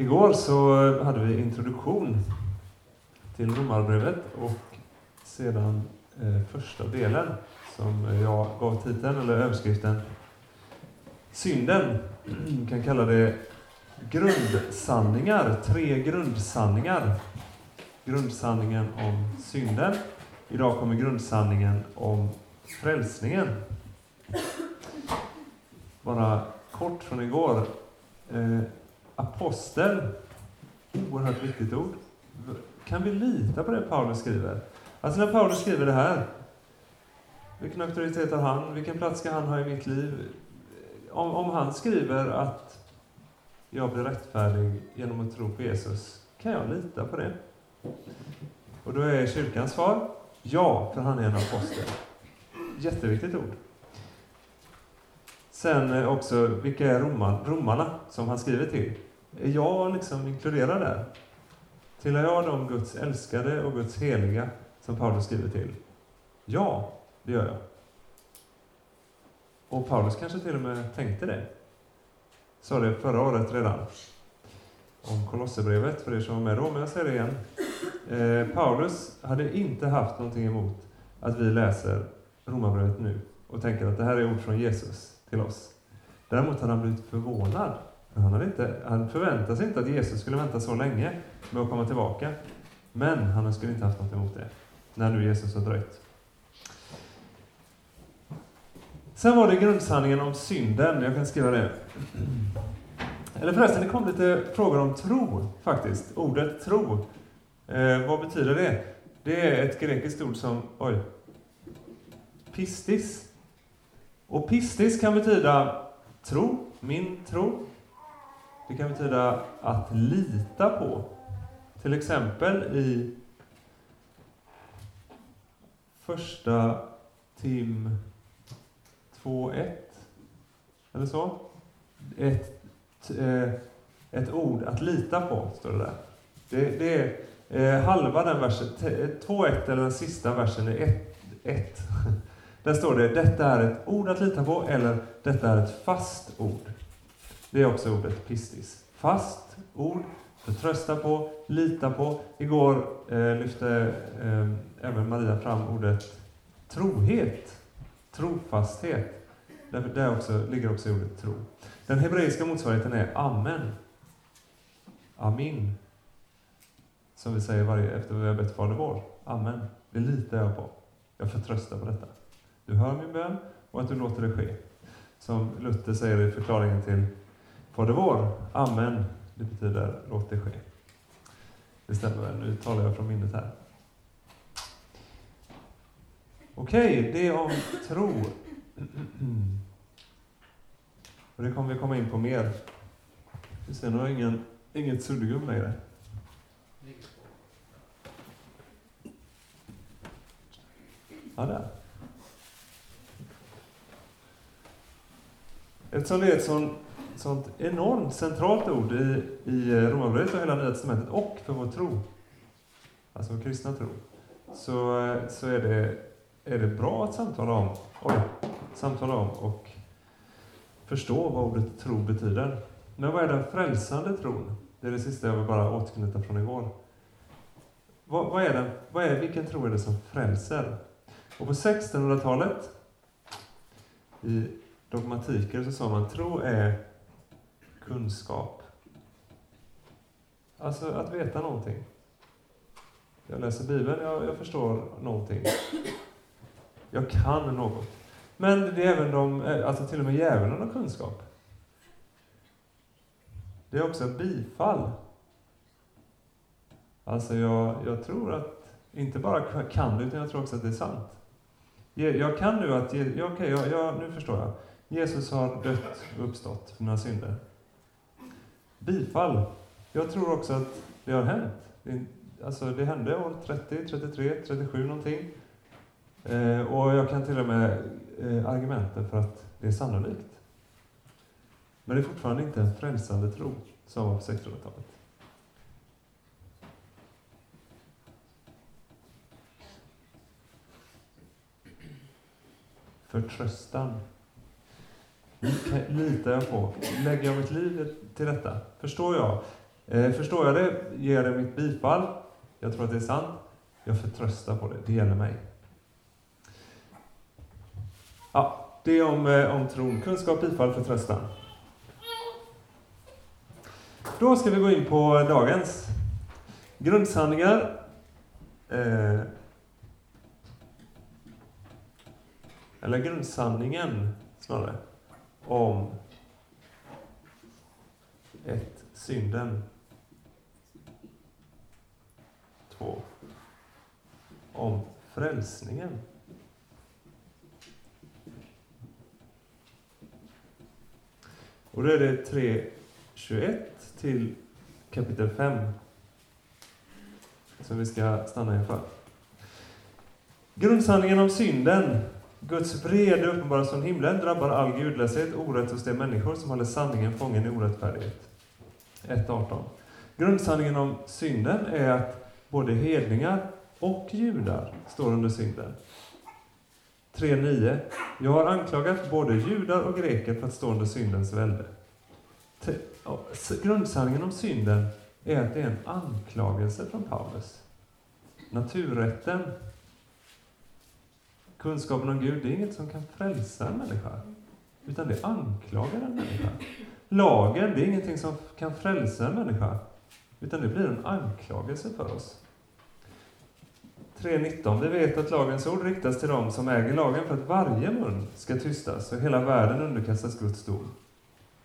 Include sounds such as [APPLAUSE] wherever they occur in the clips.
Igår så eh, hade vi introduktion till Romarbrevet och sedan eh, första delen som jag gav titeln, eller överskriften, Synden. Vi kan kalla det grundsanningar, tre grundsanningar. Grundsanningen om synden. Idag kommer grundsanningen om frälsningen. Bara kort från igår. Eh, apostel, oerhört viktigt ord. Kan vi lita på det Paulus skriver? Alltså när Paulus skriver det här, vilken auktoritet har han? Vilken plats ska han ha i mitt liv? Om, om han skriver att jag blir rättfärdig genom att tro på Jesus, kan jag lita på det? Och då är kyrkans svar ja, för han är en apostel. Jätteviktigt ord. Sen eh, också, vilka är romarna som han skriver till? Är jag liksom inkluderad där? Tillhör jag de Guds älskade och Guds heliga som Paulus skriver till? Ja, det gör jag. Och Paulus kanske till och med tänkte det. Sa det förra året redan. Om Kolosserbrevet, för er som var med då, men jag säger det igen. Eh, Paulus hade inte haft någonting emot att vi läser Romarbrevet nu och tänker att det här är ord från Jesus till oss. Däremot hade han blivit förvånad. Han, hade inte, han förväntade sig inte att Jesus skulle vänta så länge med att komma tillbaka. Men han skulle inte haft något emot det, när nu Jesus har dröjt. Sen var det grundsanningen om synden. Jag kan skriva det. Eller förresten, det kom lite frågor om tro, faktiskt. Ordet tro. Eh, vad betyder det? Det är ett grekiskt ord som, oj, pistis. Och pistis kan betyda tro, min tro. Det kan betyda att lita på. Till exempel i första Tim 2.1 eller så. Ett, eh, ett ord att lita på, står det där. Det, det är eh, halva den versen, 2.1 eller den sista versen är 1. [LAUGHS] Där står det, detta är ett ord att lita på, eller detta är ett fast ord. Det är också ordet pistis. Fast ord, förtrösta på, lita på. Igår eh, lyfte eh, även Maria fram ordet trohet, trofasthet. Där, där också, ligger också ordet tro. Den hebreiska motsvarigheten är amen. Amin. Som vi säger varje efter vi har bett Fader vår. Amen. Det litar jag på. Jag förtröstar på detta. Du hör min bön och att du låter det ske. Som Luther säger i förklaringen till Fader vår. Amen. Det betyder låt det ske. Det stämmer väl? Nu talar jag från minnet här. Okej, okay, det är om tro. Och det kommer vi komma in på mer. Vi ser, nu har ingen, inget suddgum längre. Ja, där. Eftersom det är ett sånt, sånt enormt centralt ord i, i Romarbrevet och hela Nya Testamentet och för vår tro, alltså vår kristna tro, så, så är, det, är det bra att samtala om, oj, samtala om och förstå vad ordet tro betyder. Men vad är den frälsande tron? Det är det sista jag vill bara återknyta från igår. Vad, vad, är den, vad är, vilken tro är det som frälser? Och på 1600-talet, i dogmatiker, så sa man tro är kunskap. Alltså att veta någonting. Jag läser Bibeln, jag, jag förstår någonting. Jag kan något. Men det är även de, eh, alltså till och med djävulen har kunskap. Det är också ett bifall. Alltså jag, jag tror att, inte bara kan det, utan jag tror också att det är sant. Jag kan nu att, ja, okej, jag, jag, nu förstår jag. Jesus har dött och uppstått för mina synder. Bifall. Jag tror också att det har hänt. Det, alltså det hände år 30, 33, 37 någonting. Eh, och jag kan till och med eh, argumenten för att det är sannolikt. Men det är fortfarande inte en frälsande tro som var på 1600-talet. Förtröstan. Litar jag på? Lägger jag mitt liv till detta? Förstår jag? Eh, förstår jag det, ger det mitt bifall. Jag tror att det är sant. Jag förtröstar på det. Det gäller mig. Ja, det är om, eh, om tron. Kunskap, bifall, förtröstan. Då ska vi gå in på dagens grundsanningar. Eh, eller grundsanningen snarare, om ett, synden. Två, om frälsningen. Och då är det 3.21 till kapitel 5 som vi ska stanna inför. Grundsanningen om synden. Guds vrede uppenbaras från himlen, drabbar all gudlöshet, orätt hos de människor som håller sanningen fången i orättfärdighet. 1.18. Grundsanningen om synden är att både hedningar och judar står under synden. 3.9. Jag har anklagat både judar och greker för att stå under syndens välde. Grundsanningen om synden är att det är en anklagelse från Paulus. Naturrätten, kunskapen om Gud, det är inget som kan frälsa en människa, utan det anklagar en människa. Lagen, det är ingenting som kan frälsa en människa, utan det blir en anklagelse för oss. 3.19. Vi vet att lagens ord riktas till dem som äger lagen för att varje mun ska tystas och hela världen underkastas Guds dom.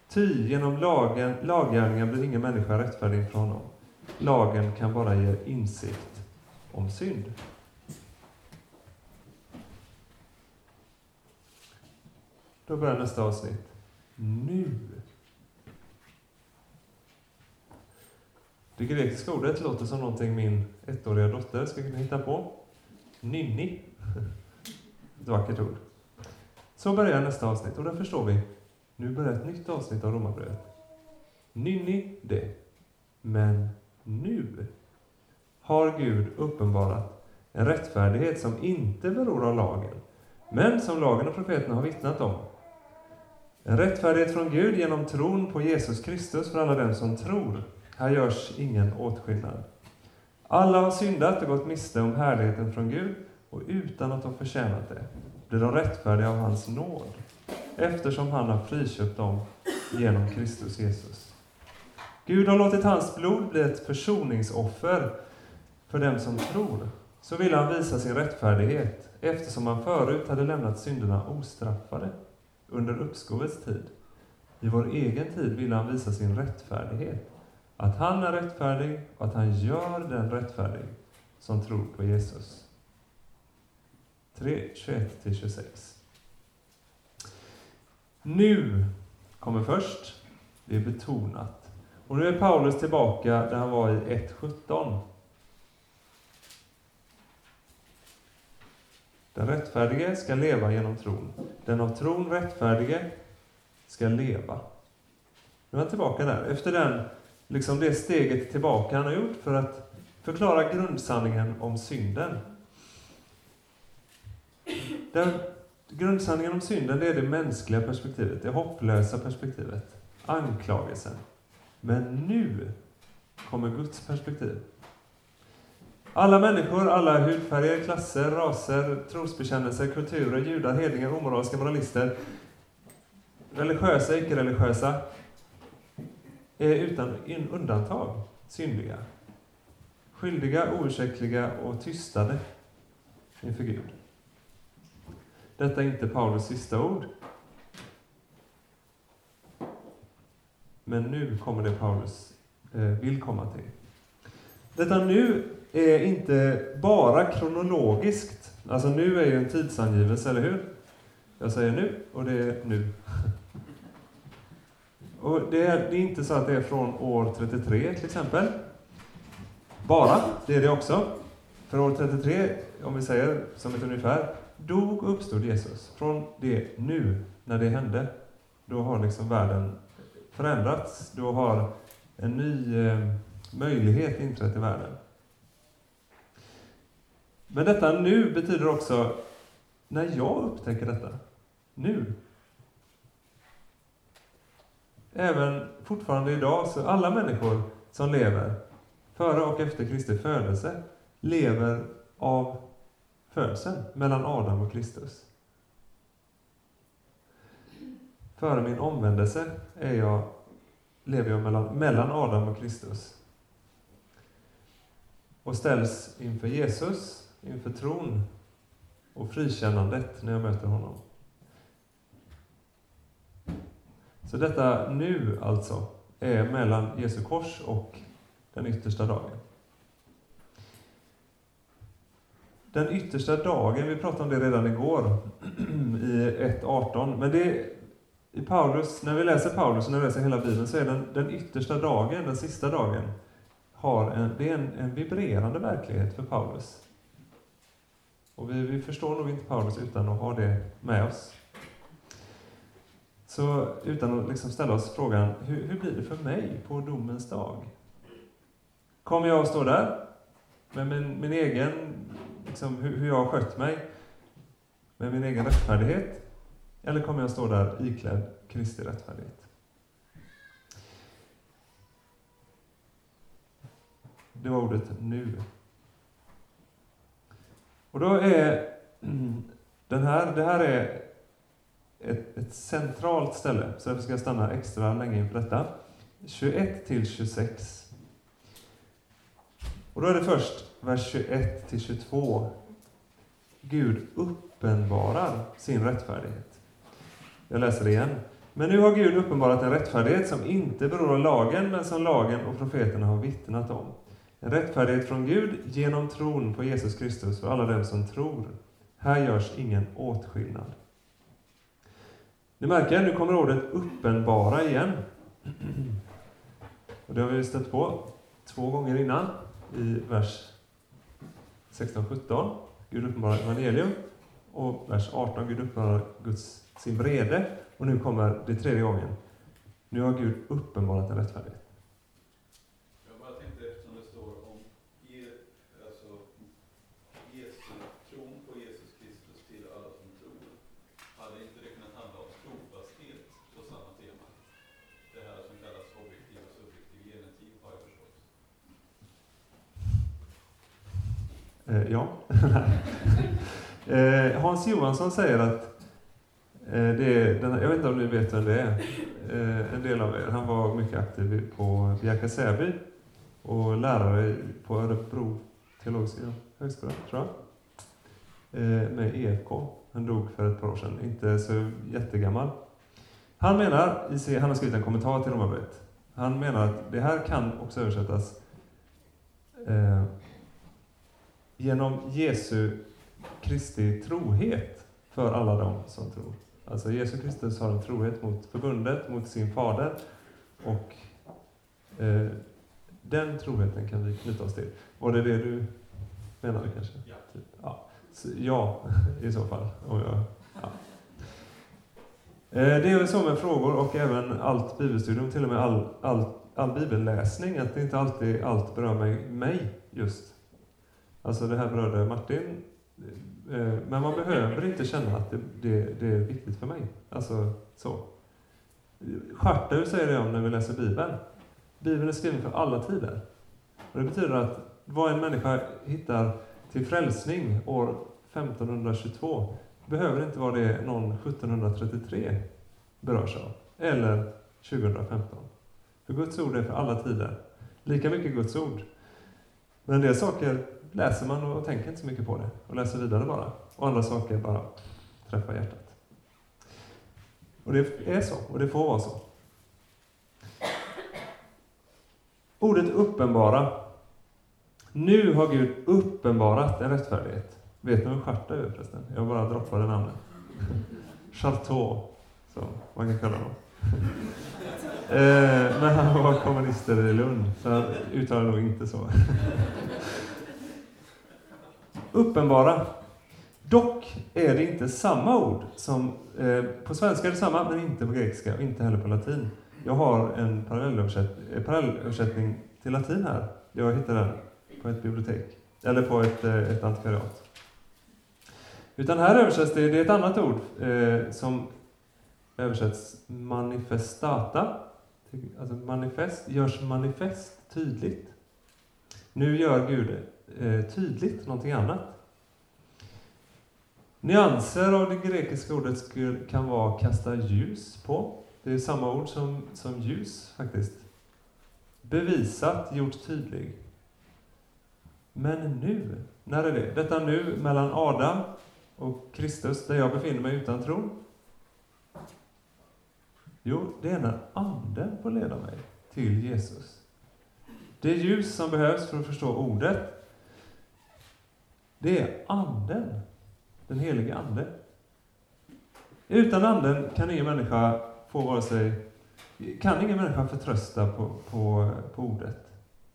Ty genom lagen, laggärningar blir ingen människa rättfärdig inför honom. Lagen kan bara ge insikt om synd. Då börjar nästa avsnitt. Nu. Det grekiska ordet låter som någonting min ettåriga dotter skulle kunna hitta på. Nynni. Ett vackert ord. Så börjar nästa avsnitt och där förstår vi nu börjar ett nytt avsnitt av Romarbrevet. Nynni det. Men nu har Gud uppenbarat en rättfärdighet som inte beror av lagen, men som lagen och profeterna har vittnat om. En rättfärdighet från Gud genom tron på Jesus Kristus för alla dem som tror. Här görs ingen åtskillnad. Alla har syndat och gått miste om härligheten från Gud och utan att ha förtjänat det blir de rättfärdiga av hans nåd eftersom han har friköpt dem genom Kristus Jesus. Gud har låtit hans blod bli ett försoningsoffer för dem som tror. Så vill han visa sin rättfärdighet, eftersom han förut hade lämnat synderna ostraffade under uppskovets tid. I vår egen tid vill han visa sin rättfärdighet, att han är rättfärdig och att han gör den rättfärdig som tror på Jesus. 3, 21-26 nu kommer först. Det är betonat. Och nu är Paulus tillbaka där han var i 1.17. Den rättfärdige ska leva genom tron. Den av tron rättfärdige ska leva. Nu är han tillbaka där. Efter den, liksom det steget tillbaka han har gjort för att förklara grundsanningen om synden. Den Grundsanningen om synden det är det mänskliga perspektivet, det hopplösa perspektivet, anklagelsen. Men nu kommer Guds perspektiv. Alla människor, alla hudfärger, klasser, raser, trosbekännelser, kulturer, judar, hedningar, omoraliska moralister, religiösa, icke-religiösa, är utan undantag syndiga. Skyldiga, oursäktliga och tystade inför Gud. Detta är inte Paulus sista ord. Men nu kommer det Paulus eh, vill komma till. Detta nu är inte bara kronologiskt. Alltså nu är ju en tidsangivelse, eller hur? Jag säger nu, och det är nu. [LAUGHS] Och det är, det är inte så att det är från år 33 till exempel. Bara, det är det också. För år 33, om vi säger som ett ungefär, dog och uppstod Jesus. Från det nu, när det hände, då har liksom världen förändrats. Då har en ny eh, möjlighet inträtt i världen. Men detta nu betyder också när jag upptäcker detta. Nu. Även fortfarande idag, så alla människor som lever före och efter Kristi födelse lever av födseln mellan Adam och Kristus. Före min omvändelse är jag, lever jag mellan, mellan Adam och Kristus. Och ställs inför Jesus, inför tron och frikännandet när jag möter honom. Så detta nu alltså är mellan Jesu kors och den yttersta dagen. Den yttersta dagen, vi pratade om det redan igår [CLEARS THROAT] i 1.18, men det i Paulus, när vi läser Paulus och när vi läser hela Bibeln så är den, den yttersta dagen, den sista dagen, har en, det är en, en vibrerande verklighet för Paulus. Och vi, vi förstår nog inte Paulus utan att ha det med oss. Så utan att liksom ställa oss frågan, hur, hur blir det för mig på domens dag? Kommer jag att stå där med min, min egen, liksom, hur, hur jag har skött mig, med min egen rättfärdighet? Eller kommer jag att stå där iklädd Kristi rättfärdighet? Det var ordet nu. Och då är mm, den här, det här är ett, ett centralt ställe, så jag ska stanna extra länge inför detta. 21 till 26. Och då är det först vers 21 till 22. Gud uppenbarar sin rättfärdighet. Jag läser det igen. Men nu har Gud uppenbarat en rättfärdighet som inte beror av lagen, men som lagen och profeterna har vittnat om. En rättfärdighet från Gud genom tron på Jesus Kristus för alla dem som tror. Här görs ingen åtskillnad. Ni märker, nu kommer ordet uppenbara igen. Och det har vi stött på två gånger innan, i vers 16-17. Gud uppenbarar evangelium. Och vers 18, Gud uppenbarar Guds, sin vrede. Och nu kommer det tredje gången. Nu har Gud uppenbarat en rättfärdighet. Jag bara tänkte eftersom det står om er, alltså, Jesu, tron på Jesus Kristus till alla som tror. Hade inte det kunnat handla om trofasthet på samma tema? Det här som kallas objektiv och subjektiv genetik har jag förstått. Eh, ja. [LAUGHS] eh, Hans Johansson säger att eh, det är, den, jag vet inte om ni vet vem det är, eh, en del av er. Han var mycket aktiv på Bjärka Säby och lärare på Örebro teologiska högskola, tror jag. Eh, med EFK. Han dog för ett par år sedan, inte så jättegammal. Han menar, han har skrivit en kommentar till Romarbrevet, han menar att det här kan också översättas eh, genom Jesu Kristi trohet för alla dem som tror. Alltså Jesus Kristus har en trohet mot förbundet, mot sin fader och eh, den troheten kan vi knyta oss till. Var det det du menade kanske? Ja. Typ. Ja, så, ja i så fall. Om jag, ja. eh, det är väl så med frågor och även allt bibelstudium, till och med all, all, all bibelläsning, att det inte alltid allt berör mig, mig just. Alltså det här berörde Martin, eh, men man behöver inte känna att det, det, det är viktigt för mig. Alltså så. Schartau säger det om när vi läser Bibeln. Bibeln är skriven för alla tider. Och det betyder att vad en människa hittar till frälsning år 1522 behöver inte vara det någon 1733 berörs av. Eller 2015. För Guds ord är för alla tider. Lika mycket Guds ord. Men en del saker läser man och tänker inte så mycket på det och läser vidare bara. Och andra saker bara träffar hjärtat. Och det är så, och det får vara så. Ordet uppenbara. Nu har Gud uppenbarat en rättfärdighet. Vet ni vem charta är förresten? Jag bara droppade namnet. Charteau. som man kan kalla honom. eh, men han var kommunister i Lund, så han uttalar nog inte så uppenbara. Dock är det inte samma ord som... Eh, på svenska är det samma, men inte på grekiska och inte heller på latin. Jag har en parallellöversättning, eh, parallellöversättning till latin här. Jag hittade den på ett bibliotek, eller på ett, eh, ett antikvariat. Utan här översätts det, det är ett annat ord eh, som översätts manifestata Alltså manifest, görs manifest tydligt. Nu gör Gud det. Eh, tydligt någonting annat. Nyanser av det grekiska ordet skulle, kan vara kasta ljus på. Det är samma ord som, som ljus faktiskt. Bevisat, gjort tydlig. Men nu, när är det? Detta nu mellan Adam och Kristus, där jag befinner mig utan tro. Jo, det är när Anden får leda mig till Jesus. Det ljus som behövs för att förstå ordet, det är Anden. Den helige Ande. Utan Anden kan ingen människa få vare sig kan ingen människa förtrösta på, på, på ordet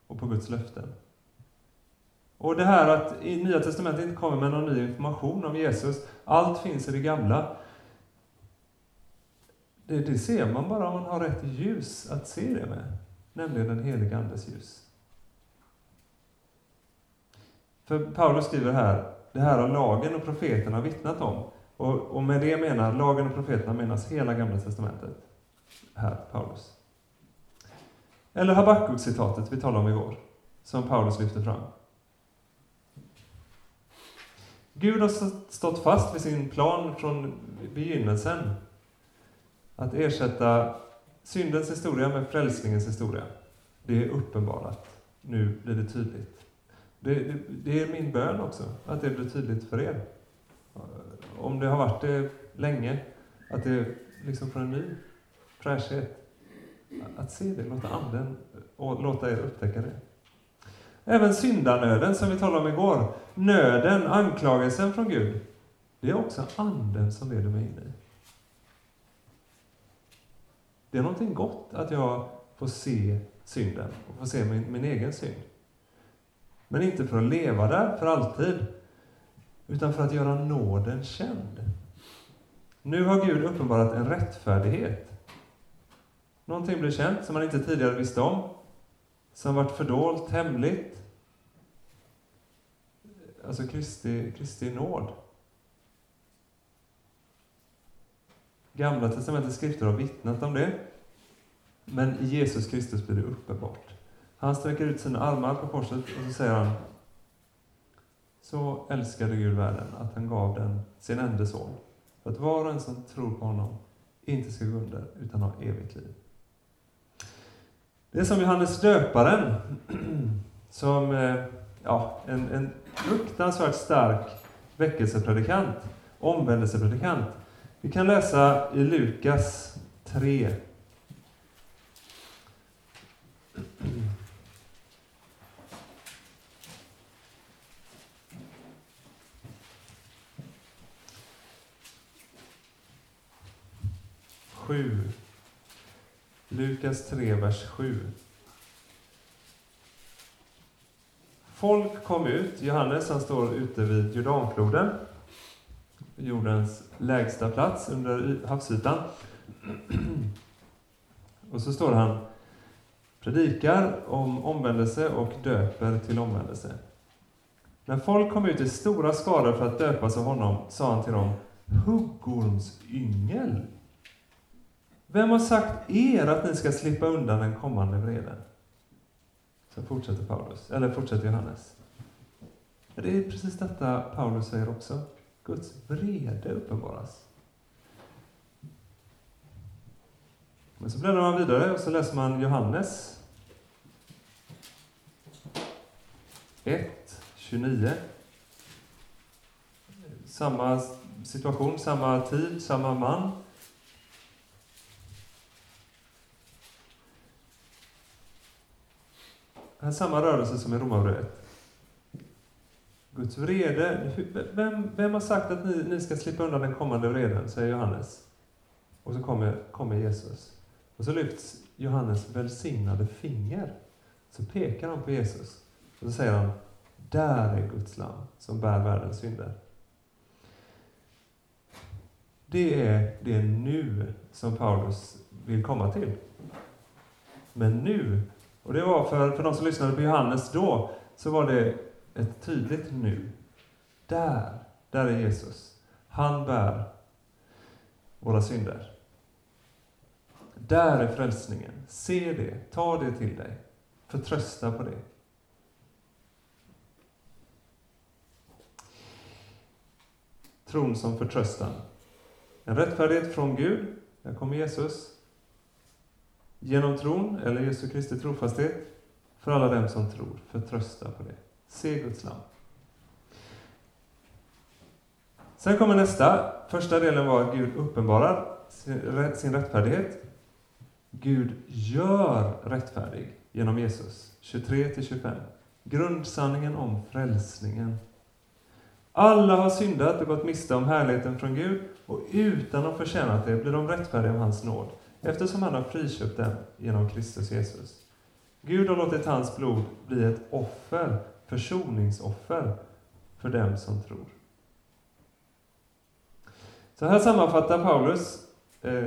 och på Guds löften. Och det här att i Nya Testamentet inte kommer med någon ny information om Jesus, allt finns i det gamla. Det, det ser man bara om man har rätt ljus att se det med, nämligen den helige Andes ljus. För Paulus skriver här, det här har lagen och profeterna vittnat om. Och, och med det menar lagen och profeterna menas hela Gamla Testamentet. Här, Paulus. Eller Habakuk-citatet vi talade om igår, som Paulus lyfter fram. Gud har stått fast vid sin plan från begynnelsen. Att ersätta syndens historia med frälsningens historia. Det är uppenbarat. Nu blir det tydligt. Det, det, det, är min bön också, att det blir tydligt för er. Om det har varit det länge, att det liksom får en ny fräschhet. Att se det, låta Anden och låta er upptäcka det. Även syndanöden som vi talade om igår, nöden, anklagelsen från Gud, det är också Anden som leder mig in i. Det är någonting gott att jag får se synden och får se min, min egen synd. Men inte för att leva där för alltid, utan för att göra nåden känd. Nu har Gud uppenbarat en rättfärdighet. Någonting blir känt som man inte tidigare visste om, som varit fördolt, hemligt. Alltså Kristi, Kristi nåd. Gamla testamentets skrifter har vittnat om det, men i Jesus Kristus blir det uppenbart. Han sträcker ut sina armar på korset och så säger han Så älskade Gud världen att han gav den sin enda son för att var och en som tror på honom inte ska gå under utan ha evigt liv. Det är som Johannes döparen [CLEARS THROAT] som eh, ja, en, en fruktansvärt stark väckelsepredikant, omvändelsepredikant. Vi kan läsa i Lukas 3 7. Lukas 3, vers 7. Folk kom ut. Johannes han står ute vid Jordanfloden, jordens lägsta plats under havsytan. [CLEARS THROAT] Och så står han, predikar om omvändelse och döper till omvändelse. När folk kom ut i stora skaror för att döpas av honom sa han till dem, huggormsyngel, vem har sagt er att ni ska slippa undan den kommande vreden? Så fortsätter Paulus, eller fortsätter Johannes. Det är precis detta Paulus säger också. Guds vrede uppenbaras. Men så bläddrar man vidare och så läser man Johannes 1, 29. Samma situation, samma tid, samma man. Det här är samma rörelse som i Romarbrevet. Guds vrede. Vem, vem har sagt att ni, ni ska slippa undan den kommande vreden, säger Johannes. Och så kommer, kommer Jesus. Och så lyfts Johannes välsignade finger. Så pekar han på Jesus. Och så säger han, där är Guds lam som bär världens synder. Det är det nu som Paulus vill komma till. Men nu och det var för, för de som lyssnade på Johannes då, så var det ett tydligt nu. Där, där är Jesus. Han bär våra synder. Där är frälsningen. Se det, ta det till dig. Förtrösta på det. Tron som förtröstan. En rättfärdighet från Gud. Där kommer Jesus. Genom tron, eller Jesu Kristi trofasthet, för alla dem som tror. Förtrösta på det. Se Guds lam. Sen kommer nästa. Första delen var att Gud uppenbarar sin rättfärdighet. Gud gör rättfärdig genom Jesus. 23-25. Grundsanningen om frälsningen. Alla har syndat och gått miste om härligheten från Gud och utan att förtjänat det blir de rättfärdiga av hans nåd eftersom han har friköpt dem genom Kristus Jesus. Gud har låtit hans blod bli ett offer, försoningsoffer, för dem som tror. Så här sammanfattar Paulus eh,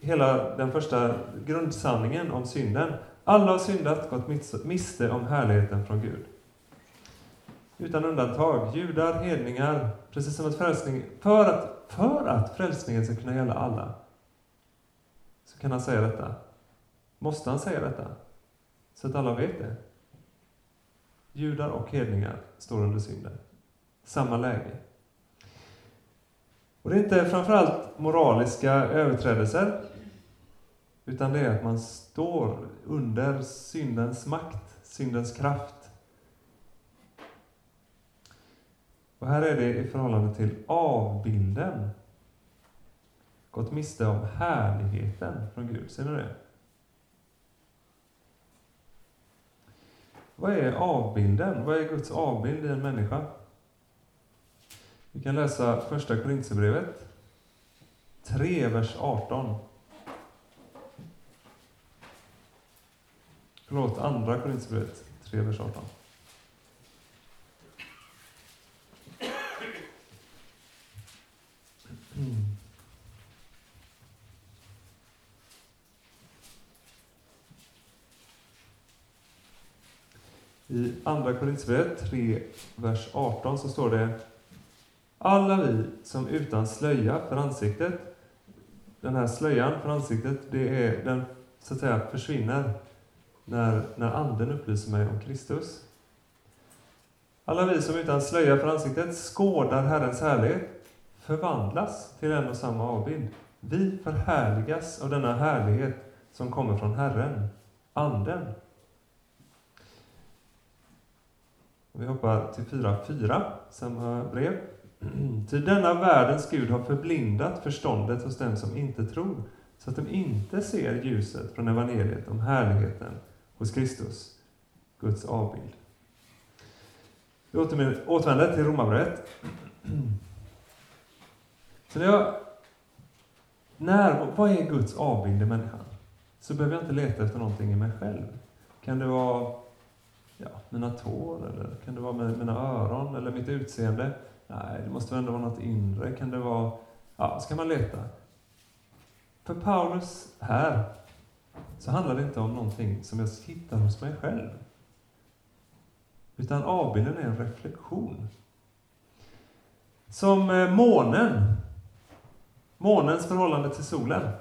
hela den första grundsanningen om synden. Alla har syndat, gått miste om härligheten från Gud. Utan undantag, judar, hedningar, precis som att frälsning, för att, för att frälsningen ska kunna gälla alla, så kan han säga detta. Måste han säga detta? Så att alla vet det. Judar och hedningar står under synden. Samma läge. Och det är inte framförallt moraliska överträdelser, utan det är att man står under syndens makt, syndens kraft. Och här är det i förhållande till avbilden. Gått miste om härligheten från Gud. Ser ni det? Vad är avbilden? Vad är Guds avbild i en människa? Vi kan läsa första Korintierbrevet 3, vers 18. Förlåt, andra Korintierbrevet 3, vers 18. I Andra Korinthierbrevet 3, vers 18 så står det Alla vi som utan slöja för ansiktet, den här slöjan för ansiktet, det är, den så att säga försvinner när, när Anden upplyser mig om Kristus. Alla vi som utan slöja för ansiktet skådar Herrens härlighet förvandlas till en och samma avbild. Vi förhärligas av denna härlighet som kommer från Herren, Anden. Vi hoppar till 4.4, samma brev. [CLEARS THROAT] Ty denna världens Gud har förblindat förståndet hos dem som inte tror, så att de inte ser ljuset från evangeliet om härligheten hos Kristus, Guds avbild. Vi återvänder till Romarbrevet. [CLEARS THROAT] Så när jag, när, vad är Guds avbild i människan? Så behöver jag inte leta efter någonting i mig själv. Kan det vara ja, mina tår, eller kan det vara mina öron, eller mitt utseende? Nej, det måste väl ändå vara något inre. Kan det vara... Ja, ska man leta. För Paulus här, så handlar det inte om någonting som jag hittar hos mig själv. Utan avbilden är en reflektion. Som eh, månen. Månens förhållande till solen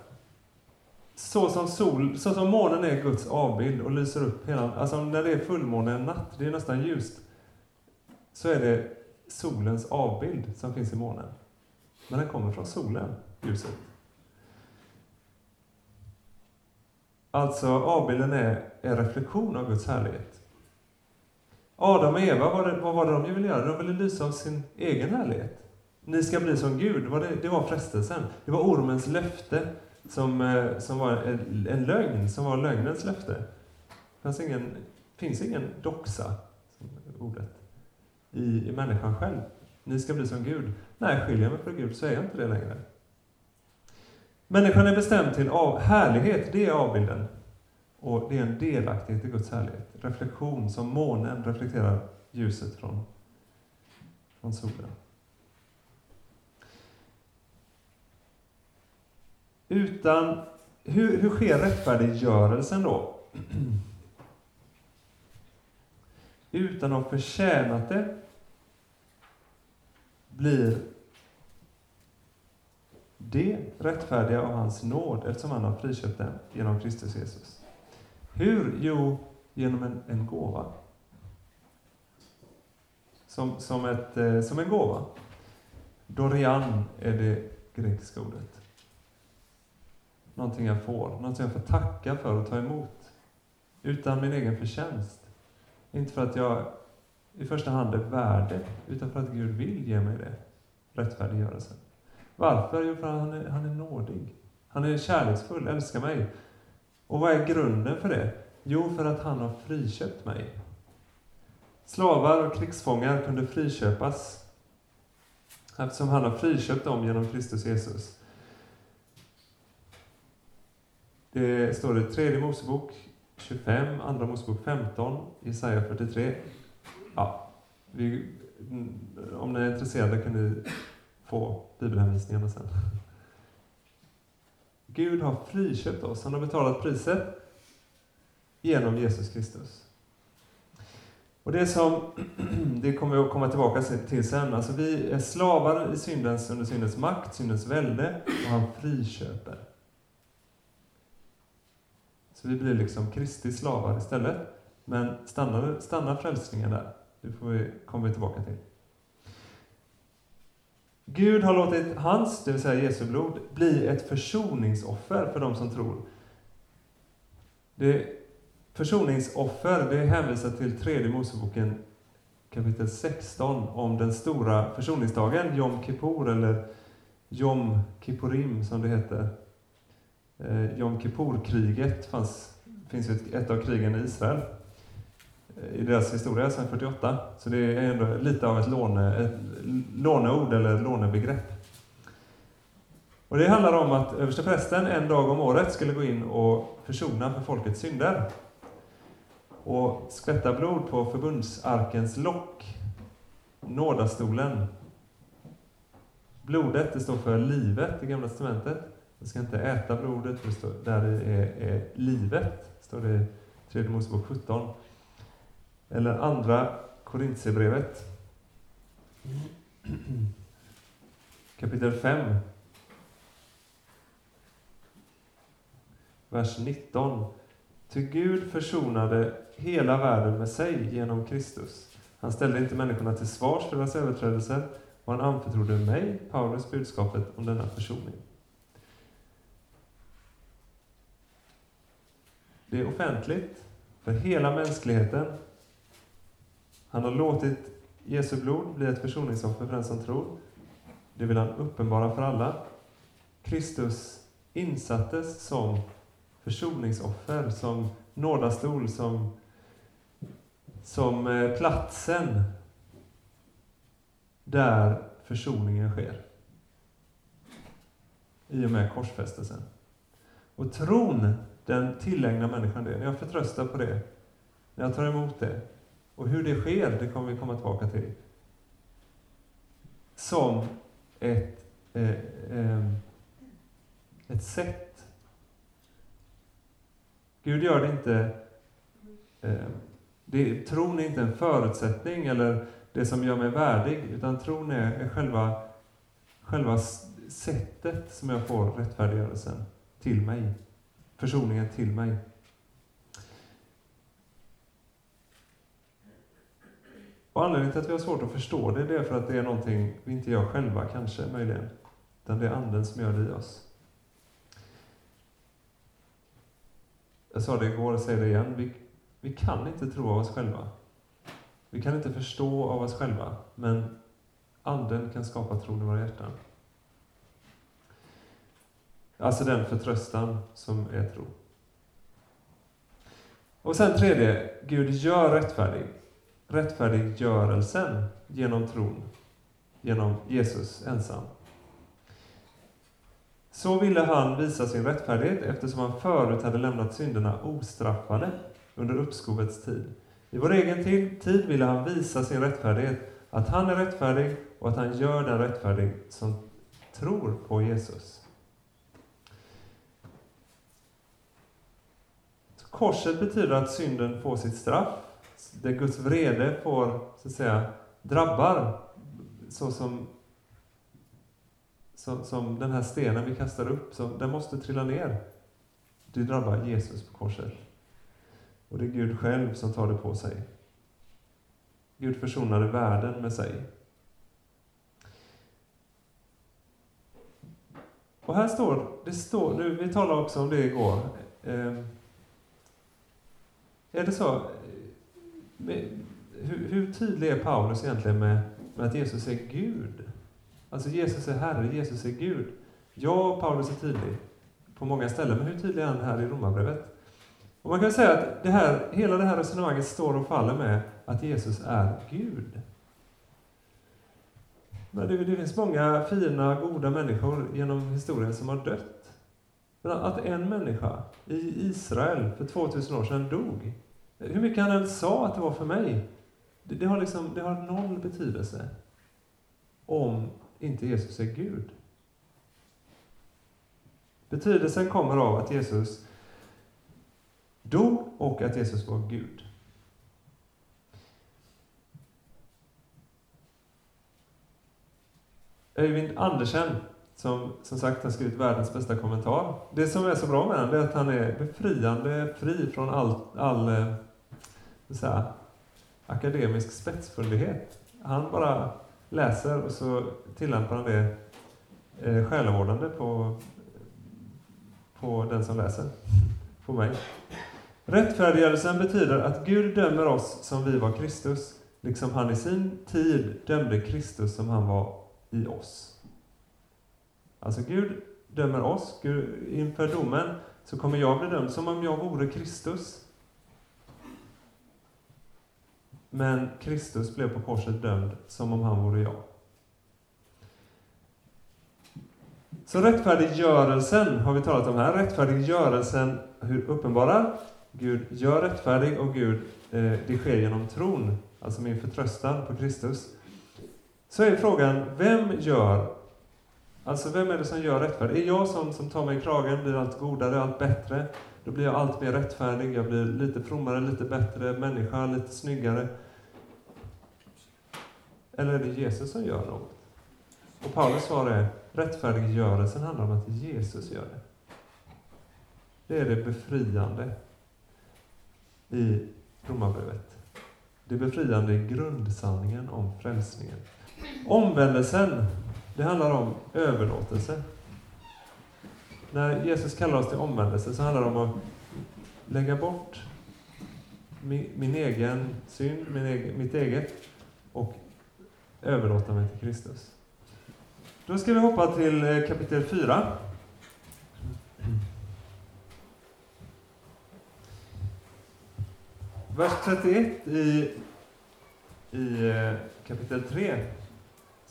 så som, sol, så som månen är Guds avbild och lyser upp hela... Alltså när det är fullmåne en natt, det är nästan ljust, så är det solens avbild som finns i månen. Men den kommer från solen, ljuset. Alltså avbilden är en reflektion av Guds härlighet. Adam och Eva, vad var, det, vad var det de ville göra? De ville lysa av sin egen härlighet. Ni ska bli som Gud, det, det var frestelsen. Det var ormens löfte som, eh, som var en, en lögn, som var lögnens löfte. Det finns ingen, finns ingen doxa, som ordet, i, i människan själv. Ni ska bli som Gud. Nej, skiljer jag mig från Gud så är jag inte det längre. Människan är bestämd till av, härlighet, det är avbilden. Och det är en delaktighet i Guds härlighet. Reflektion, som månen reflekterar ljuset från, från solen. Utan, hur, hur sker rättfärdiggörelsen då? Utan att ha förtjänat det blir det rättfärdiga av hans nåd eftersom han har friköpt dem genom Kristus Jesus. Hur? Jo, genom en, en gåva. Som, som, ett, eh, som en gåva. Dorian är det grekiska ordet. Någonting jag får, någonting jag får tacka för och ta emot. Utan min egen förtjänst. Inte för att jag i första hand är värd det, utan för att Gud vill ge mig det. Rättfärdiggörelsen. Varför? Jo, för att han är, han är nådig. Han är kärleksfull, älskar mig. Och vad är grunden för det? Jo, för att han har friköpt mig. Slavar och krigsfångar kunde friköpas eftersom han har friköpt dem genom Kristus Jesus. Eh, det står i tredje Mosebok 25, andra Mosebok 15, Jesaja 43. Ja, vi, mm, om ni är intresserade kan ni få bibelhänvisningarna sen. Gud har friköpt oss. Han har betalat priset genom Jesus Kristus. Och det som, [CLEARS THROAT] det kommer vi att komma tillbaka till sen, alltså vi är slavar i syndens, under syndens makt, syndens välde, och han friköper. Så vi blir liksom Kristi slavar istället. Men stannar, stannar frälsningen där? Det får vi, kommer vi tillbaka till. Gud har låtit hans, det vill säga Jesu blod, bli ett försoningsoffer för de som tror. Det försoningsoffer, det hänvisar till tredje Moseboken kapitel 16 om den stora försoningsdagen, Jom Kippur eller Jom Kippurim som det heter. Eh, Jom Kippur-kriget fanns, finns ju ett, ett av krigen i Israel eh, i deras historia sedan 48. Så det är ändå lite av ett, låne, ett låneord eller lånebegrepp. Och det handlar om att översteprästen en dag om året skulle gå in och försona för folkets synder. Och skvätta blod på förbundsarkens lock, nådastolen. Blodet, det står för livet i Gamla Testamentet. Vi ska inte äta blodet, det står, där är, är livet, står det i Tredje Mosebok 17. Eller andra Korintierbrevet. Kapitel 5. Vers 19. Ty Gud försonade hela världen med sig genom Kristus. Han ställde inte människorna till svars för deras överträdelser och han anförtrodde mig, Paulus, budskapet om denna försoning. Det är offentligt för hela mänskligheten han har låtit Jesu blod bli ett försoningsoffer för den som tror. Det vill han uppenbara för alla. Kristus insattes som försoningsoffer, som nådastol, som, som eh, platsen där försoningen sker. I och med korsfästelsen. Och tron, den tillägnar människan det. När jag förtröstar på det, när jag tar emot det, och hur det sker, det kommer vi komma tillbaka till. Som ett, eh, eh, ett sätt. Gud gör det inte... Eh, det, tron är inte en förutsättning eller det som gör mig värdig, utan tron är, är själva, själva sättet som jag får rättfärdiggörelsen till mig. Försoningen till mig. Och anledningen till att vi har svårt att förstå det, det är för att det är någonting vi inte gör själva, kanske, möjligen. Utan det är Anden som gör det i oss. Jag sa det igår och säger det igen. Vi, vi kan inte tro av oss själva. Vi kan inte förstå av oss själva, men Anden kan skapa tron i våra hjärtan. Alltså den förtröstan som är tro. Och sen tredje, Gud gör rättfärdig rättfärdiggörelsen genom tron, genom Jesus ensam. Så ville han visa sin rättfärdighet eftersom han förut hade lämnat synderna ostraffade under uppskovets tid. I vår egen tid ville han visa sin rättfärdighet, att han är rättfärdig och att han gör den rättfärdig som tror på Jesus. Korset betyder att synden får sitt straff där Guds vrede får, så att säga, drabbar så som så, som den här stenen vi kastar upp, så, den måste trilla ner. Det drabbar Jesus på korset. Och det är Gud själv som tar det på sig. Gud försonade världen med sig. Och här står, det står, nu, vi talade också om det igår. Eh, är det så? Hur, hur, tydlig är Paulus egentligen med, med att Jesus är Gud? Alltså Jesus är Herre, Jesus är Gud. Ja, Paulus är tydlig på många ställen, men hur tydlig är han här i Romarbrevet? Och man kan säga att det här, hela det här resonemanget står och faller med att Jesus är Gud. Men det, det finns många fina, goda människor genom historien som har dött. Men att en människa i Israel för 2000 år sedan dog, hur mycket han än sa att det var för mig, det, det, har, liksom, det har noll betydelse om inte Jesus är Gud. Betydelsen kommer av att Jesus dog och att Jesus var Gud. Öyvind Andersen, som som sagt har skrivit världens bästa kommentar. Det som är så bra med honom är att han är befriande fri från all, all eh, så här, akademisk spetsfundighet. Han bara läser och så tillämpar han det eh, själavårdande på, på den som läser, på mig. Rättfärdiggörelsen betyder att Gud dömer oss som vi var Kristus, liksom han i sin tid dömde Kristus som han var i oss. Alltså Gud dömer oss. Gud, inför domen så kommer jag bli dömd som om jag vore Kristus. Men Kristus blev på korset dömd som om han vore jag. Så rättfärdiggörelsen har vi talat om här. Rättfärdiggörelsen, hur uppenbarar Gud gör rättfärdig och Gud, eh, det sker genom tron, alltså min förtröstan på Kristus. Så är frågan, vem gör, alltså vem är det som gör rättfärdig? Är jag som, som tar mig i kragen, blir allt godare, allt bättre? Då blir jag allt mer rättfärdig, jag blir lite frommare, lite bättre människa, lite snyggare. Eller är det Jesus som gör något? Och Paulus svar är, rättfärdiggörelsen handlar om att Jesus gör det. Det är det befriande i Romarbrevet. Det befriande i grundsanningen om frälsningen. Omvändelsen, det handlar om överlåtelse. När Jesus kallar oss till omvändelse så handlar det om att lägga bort min, min egen synd, min egen, mitt eget, och överlåta mig till Kristus. Då ska vi hoppa till eh, kapitel 4. Vers 31 i, i eh, kapitel 3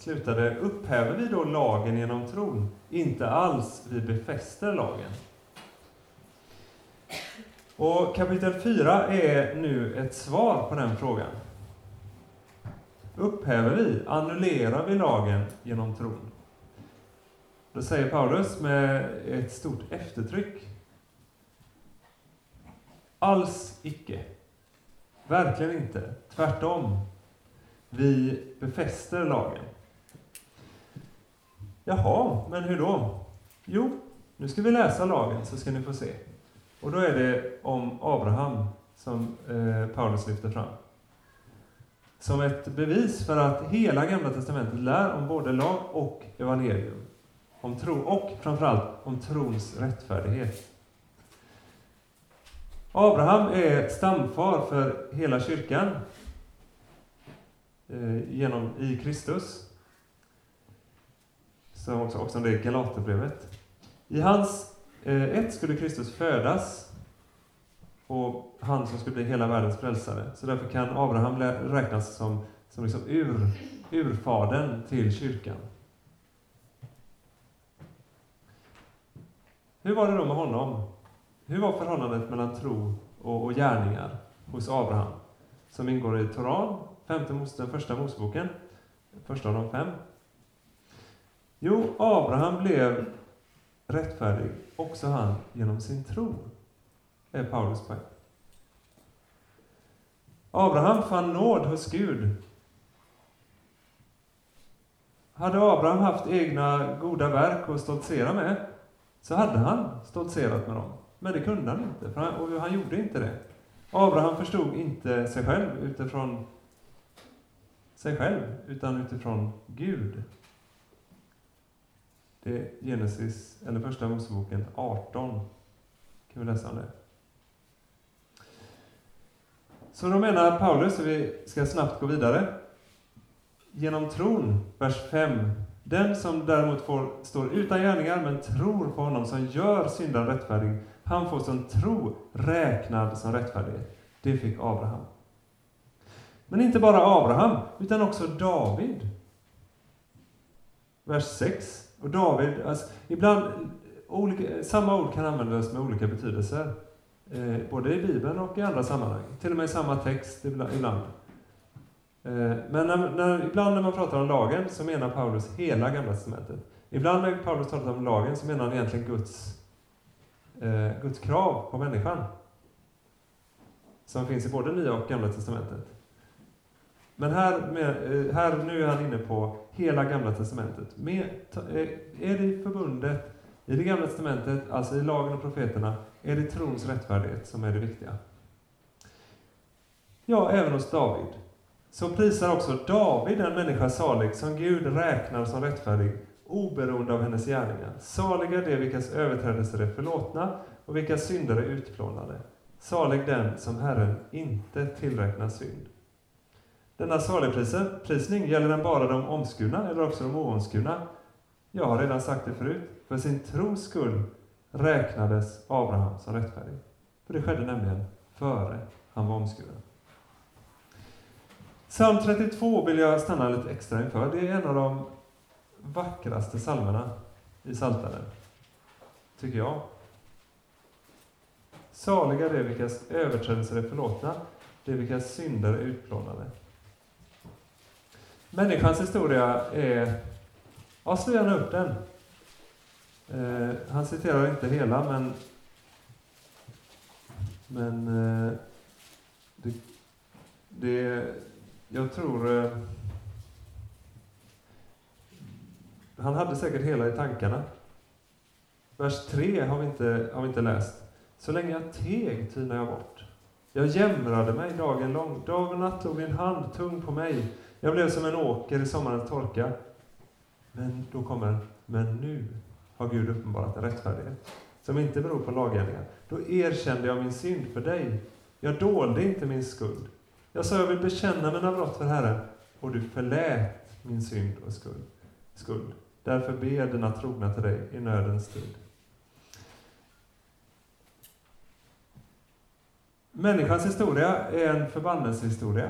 slutade, upphäver vi då lagen genom tron? Inte alls, vi befäster lagen. Och kapitel 4 är nu ett svar på den frågan. Upphäver vi, annullerar vi lagen genom tron? Då säger Paulus med ett stort eftertryck. Alls icke. Verkligen inte. Tvärtom. Vi befäster lagen. Jaha, men hur då? Jo, nu ska vi läsa lagen så ska ni få se. Och då är det om Abraham som eh, Paulus lyfter fram. Som ett bevis för att hela Gamla Testamentet lär om både lag och evangelium. Om tro och framförallt om trons rättfärdighet. Abraham är stamfar för hela kyrkan eh, genom, i Kristus som också, också det Galaterbrevet. I hans eh, ett skulle Kristus födas och han som skulle bli hela världens frälsare. Så därför kan Abraham räknas som, som liksom ur, urfadern till kyrkan. Hur var det då med honom? Hur var förhållandet mellan tro och, och gärningar hos Abraham? Som ingår i Toran, femte mos, den första Moseboken, första av de fem. Jo, Abraham blev rättfärdig, också han, genom sin tro, är Paulus poäng. Abraham fann nåd hos Gud. hade Abraham haft egna goda verk att stoltsera med, så hade han stoltserat med dem. Men det kunde han inte, för han, och han gjorde inte det. Abraham förstod inte sig själv utifrån sig själv, utan utifrån Gud. Det är Genesis, eller Första Moseboken 18, kan vi läsa om det. Så då menar Paulus, och vi ska snabbt gå vidare, genom tron, vers 5. Den som däremot får, står utan gärningar men tror på honom som gör syndaren rättfärdig, han får som tro räknad som rättfärdighet. Det fick Abraham. Men inte bara Abraham, utan också David. Vers 6. Och David, alltså, ibland, olika, samma ord kan användas med olika betydelser. Eh, både i Bibeln och i andra sammanhang. Till och med i samma text ibland. Eh, men när, när, ibland när man pratar om lagen så menar Paulus hela Gamla Testamentet. Ibland när Paulus talar om lagen så menar han egentligen Guds, eh, Guds krav på människan. Som finns i både Nya och Gamla Testamentet. Men här, med, eh, här nu är han inne på hela Gamla Testamentet. Med, eh, är det förbundet i det Gamla Testamentet, alltså i lagen och profeterna, är det trons rättfärdighet som är det viktiga. Ja, även hos David. Så prisar också David den människa salig som Gud räknar som rättfärdig, oberoende av hennes gärningar. Saliga de vilkas överträdelser är förlåtna och vilka synder är utplånade. Salig den som Herren inte tillräknar synd. Denna saligprisning, gäller den bara de omskurna eller också de oomskurna? Jag har redan sagt det förut. För sin tros skull räknades Abraham som rättfärdig. För det skedde nämligen före han var omskuren. Psalm 32 vill jag stanna lite extra inför. Det är en av de vackraste psalmerna i Psaltaren, tycker jag. Saliga de vilkas överträdelser är förlåtna, de vilkas synder är utplånade. Människans historia är... Ja, slå gärna upp den. Eh, han citerar inte hela, men... Men... Eh, det, det, jag tror... Eh, han hade säkert hela i tankarna. Vers 3 har vi inte, har vi inte läst. Så länge jag teg tynade jag bort. Jag jämrade mig dagen lång. Dag och natt låg din hand tung på mig. Jag blev som en åker i sommarens torka. Men då kommer men nu har Gud uppenbarat en rättfärdighet som inte beror på lagändringar. Då erkände jag min synd för dig. Jag dolde inte min skuld. Jag sa, jag vill bekänna mina brott för Herren, och du förlät min synd och skuld. skuld. Därför ber dina trogna till dig i nödens tid. Människans historia är en förbannelsehistoria.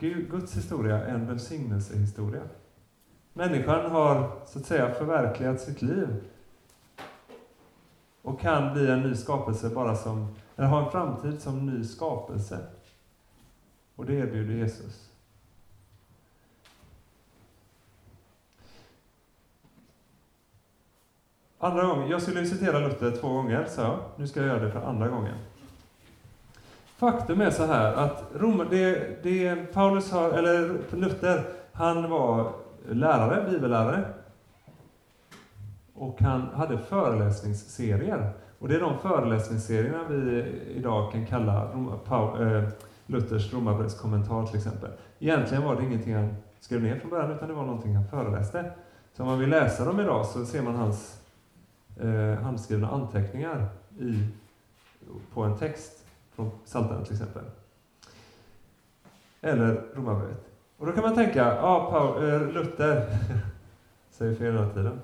Guds historia är en välsignelsehistoria. Människan har så att säga förverkligat sitt liv och kan bli en ny skapelse bara som, eller ha en framtid som ny skapelse. Och det erbjuder Jesus. Andra gången, jag skulle citera Luther två gånger, sa jag. Nu ska jag göra det för andra gången. Faktum är så här att Rom, det, det Paulus har, eller Luther, han var lärare, bibellärare. Och han hade föreläsningsserier. Och det är de föreläsningsserierna vi idag kan kalla eh, Luthers Romarbrevskommentar till exempel. Egentligen var det ingenting han skrev ner från början, utan det var någonting han föreläste. Så om man vill läsa dem idag så ser man hans eh, handskrivna anteckningar i, på en text från Psaltaren till exempel. Eller Romarbrevet. Och då kan man tänka, ja, Paul, eh, Luther, [LAUGHS] säger fel hela tiden.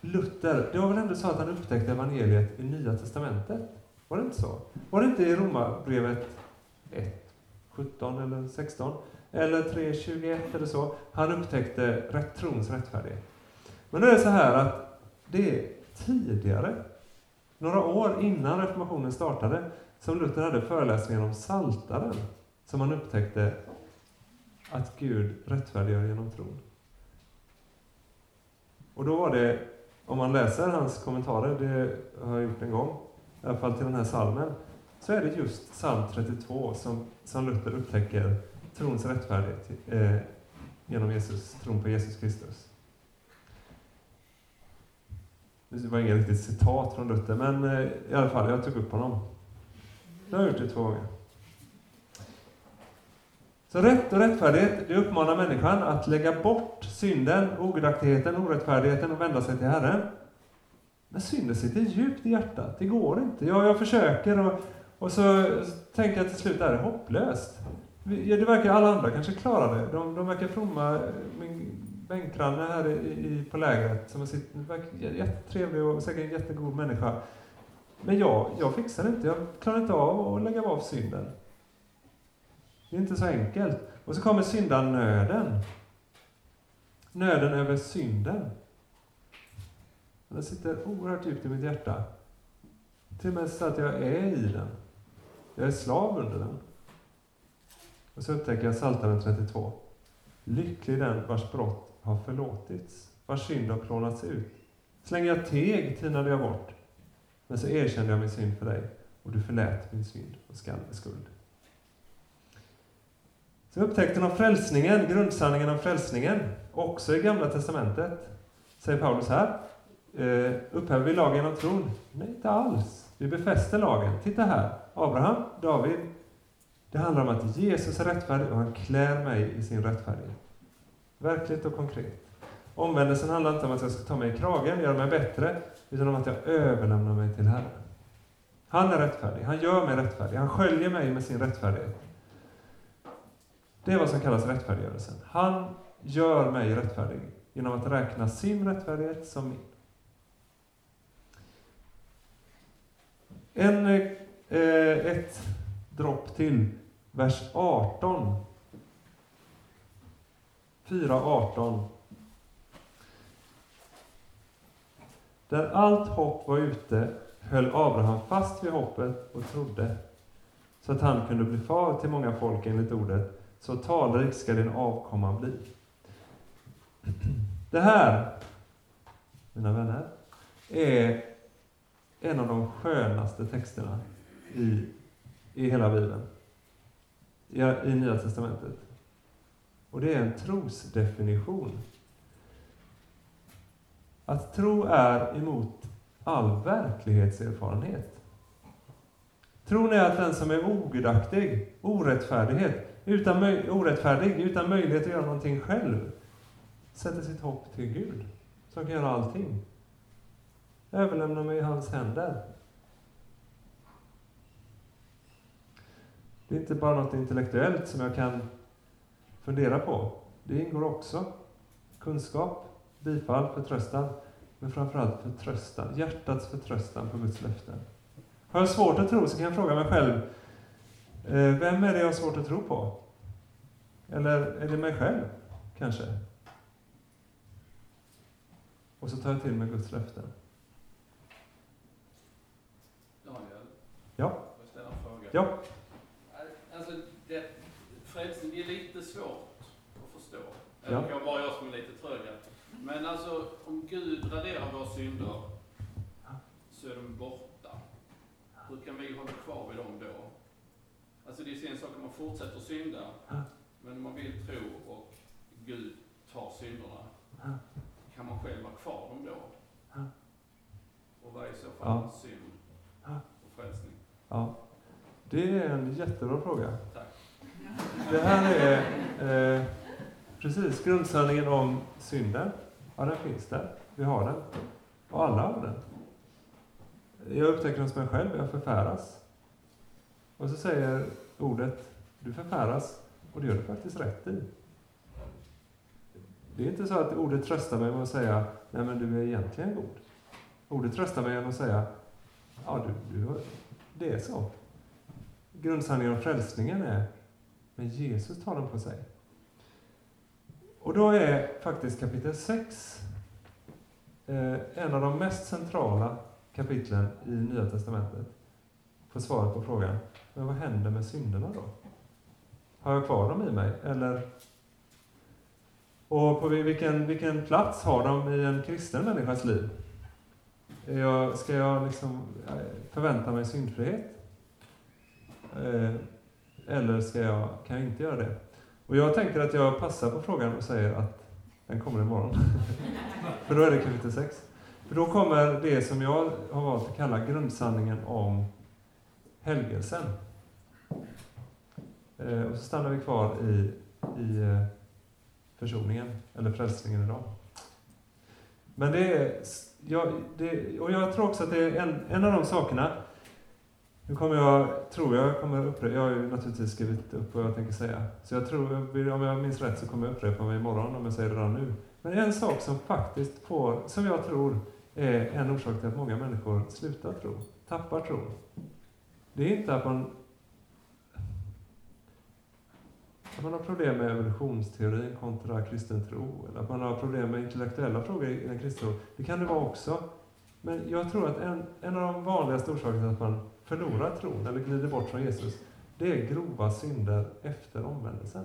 Luther, det var väl ändå så att han upptäckte evangeliet i Nya Testamentet? Var det inte så? Var det inte i Romarbrevet 1, 17 eller 16? Eller 3, 21 eller så? Han upptäckte rätt, trons rättfärdighet. Men då är det så här att det är tidigare, några år innan reformationen startade, som Luther hade föreläsningar om Saltaren som han upptäckte att Gud rättfärdiggör genom tron. Och då var det, om man läser hans kommentarer, det har jag gjort en gång, i alla fall till den här salmen, så är det just psalm 32 som, som Luther upptäcker trons rättfärdighet eh, genom Jesus, tron på Jesus Kristus. Det var inget riktigt citat från Luther, men eh, i alla fall, jag tog upp honom. Det har jag gjort det två gånger. Så rätt och rättfärdighet, det uppmanar människan att lägga bort synden, ogudaktigheten, orättfärdigheten och vända sig till Herren. Men synden sitter djupt i hjärtat. Det går inte. Jag, jag försöker och, och så, tänker jag till slut att det är hopplöst. Det verkar alla andra kanske klara det. De, de verkar fromma. Min bänkgranne här i, i, på lägret, som sitter, verkar jättetrevlig och säkert en jättegod människa. Men jag, jag fixar det inte. Jag klarar inte av att lägga av synden. Det är inte så enkelt. Och så kommer syndanöden. Nöden över synden. Den sitter oerhört djupt i mitt hjärta. Till och med så att jag är i den. Jag är slav under den. Och så upptäcker jag Psaltaren 32. Lycklig den vars brott har förlåtits, vars synd har plånats ut. Så länge jag teg tinade jag bort. Men så erkände jag min synd för dig och du förlät min synd och skuld. Så upptäckten av frälsningen, grundsanningen om frälsningen, också i Gamla Testamentet, säger Paulus här. Eh, upphäver vi lagen genom tron? Nej, inte alls. Vi befäster lagen. Titta här. Abraham, David. Det handlar om att Jesus är rättfärdig och han klär mig i sin rättfärdighet. Verkligt och konkret. Omvändelsen handlar inte om att jag ska ta mig i kragen, göra mig bättre, utan om att jag överlämnar mig till Herren. Han är rättfärdig. Han gör mig rättfärdig. Han sköljer mig med sin rättfärdighet. Det är vad som kallas rättfärdiggörelsen. Han gör mig rättfärdig genom att räkna sin rättfärdighet som min. En, eh, ett dropp till, vers 18. 4.18. Där allt hopp var ute höll Abraham fast vid hoppet och trodde, så att han kunde bli far till många folk enligt ordet, så talrik ska din avkomma bli. Det här, mina vänner, är en av de skönaste texterna i, i hela Bibeln, i, i Nya Testamentet. Och det är en trosdefinition. Att tro är emot all verklighetserfarenhet. Tron är att den som är ogudaktig, orättfärdighet, utan orättfärdig, utan möjlighet att göra någonting själv, sätter sitt hopp till Gud, som kan göra allting. Överlämnar mig i hans händer. Det är inte bara något intellektuellt som jag kan fundera på. Det ingår också kunskap, bifall, förtröstan, men framförallt förtröstan, hjärtats förtröstan på Guds löften. Har jag svårt att tro så kan jag fråga mig själv, eh, vem är det jag har svårt att tro på? Eller är det mig själv, kanske? Och så tar jag till mig Guds löften. Daniel? Ja? Får jag ställa en fråga? Ja? Alltså, det, frälsning är lite svårt att förstå. Ja. Eller kanske bara jag som är lite trög. Men alltså, om Gud raderar våra synder så är de borta. Hur kan vi hålla kvar vid dem då? Alltså det är en sak om man fortsätter synda, men om man vill tro och Gud tar synderna, kan man själv ha kvar dem då? Och vad är i så fall Ja. synd och frälsning? Ja. Det är en jättebra fråga. Tack. Det här är eh, precis grundsanningen om synden. Ja, den finns där. Vi har den. Och alla har den. Jag upptäcker hos mig själv, jag förfäras. Och så säger ordet, du förfäras, och det gör du faktiskt rätt i. Det är inte så att ordet tröstar mig med att säga, nej men du är egentligen god. Ordet tröstar mig genom att säga, ja du, du, det är så. Grundsanningen om frälsningen är, men Jesus tar den på sig. Och då är faktiskt kapitel 6 eh, en av de mest centrala kapitlen i Nya Testamentet. för svaret på frågan, men vad händer med synderna då? Har jag kvar dem i mig? Eller? Och på vilken, vilken plats har de i en kristen människas liv? Jag, ska jag liksom eh, förvänta mig syndfrihet? Eh, eller ska jag, kan jag inte göra det? Och jag tänker att jag passar på frågan och säger att den kommer imorgon. [LAUGHS] För då är det kapitel 6. För då kommer det som jag har valt att kalla grundsanningen om helgelsen. Eh, och så stannar vi kvar i, i eh, försoningen, eller frälsningen idag. Men det är, jag, det, och jag tror också att det är en, en av de sakerna, nu kommer jag, tror jag kommer upprepa, jag har ju naturligtvis skrivit upp vad jag tänker säga, så jag tror, om jag minns rätt så kommer jag upprepa mig imorgon om jag säger det redan nu. Men en sak som faktiskt får, som jag tror är en orsak till att många människor slutar tro, tappar tro. Det är inte att man att man har problem med evolutionsteorin kontra kristen tro, eller att man har problem med intellektuella frågor i den kristna tron. Det kan det vara också. Men jag tror att en, en av de vanligaste orsakerna till att man förlorar tron, eller glider bort från Jesus, det är grova synder efter omvändelsen.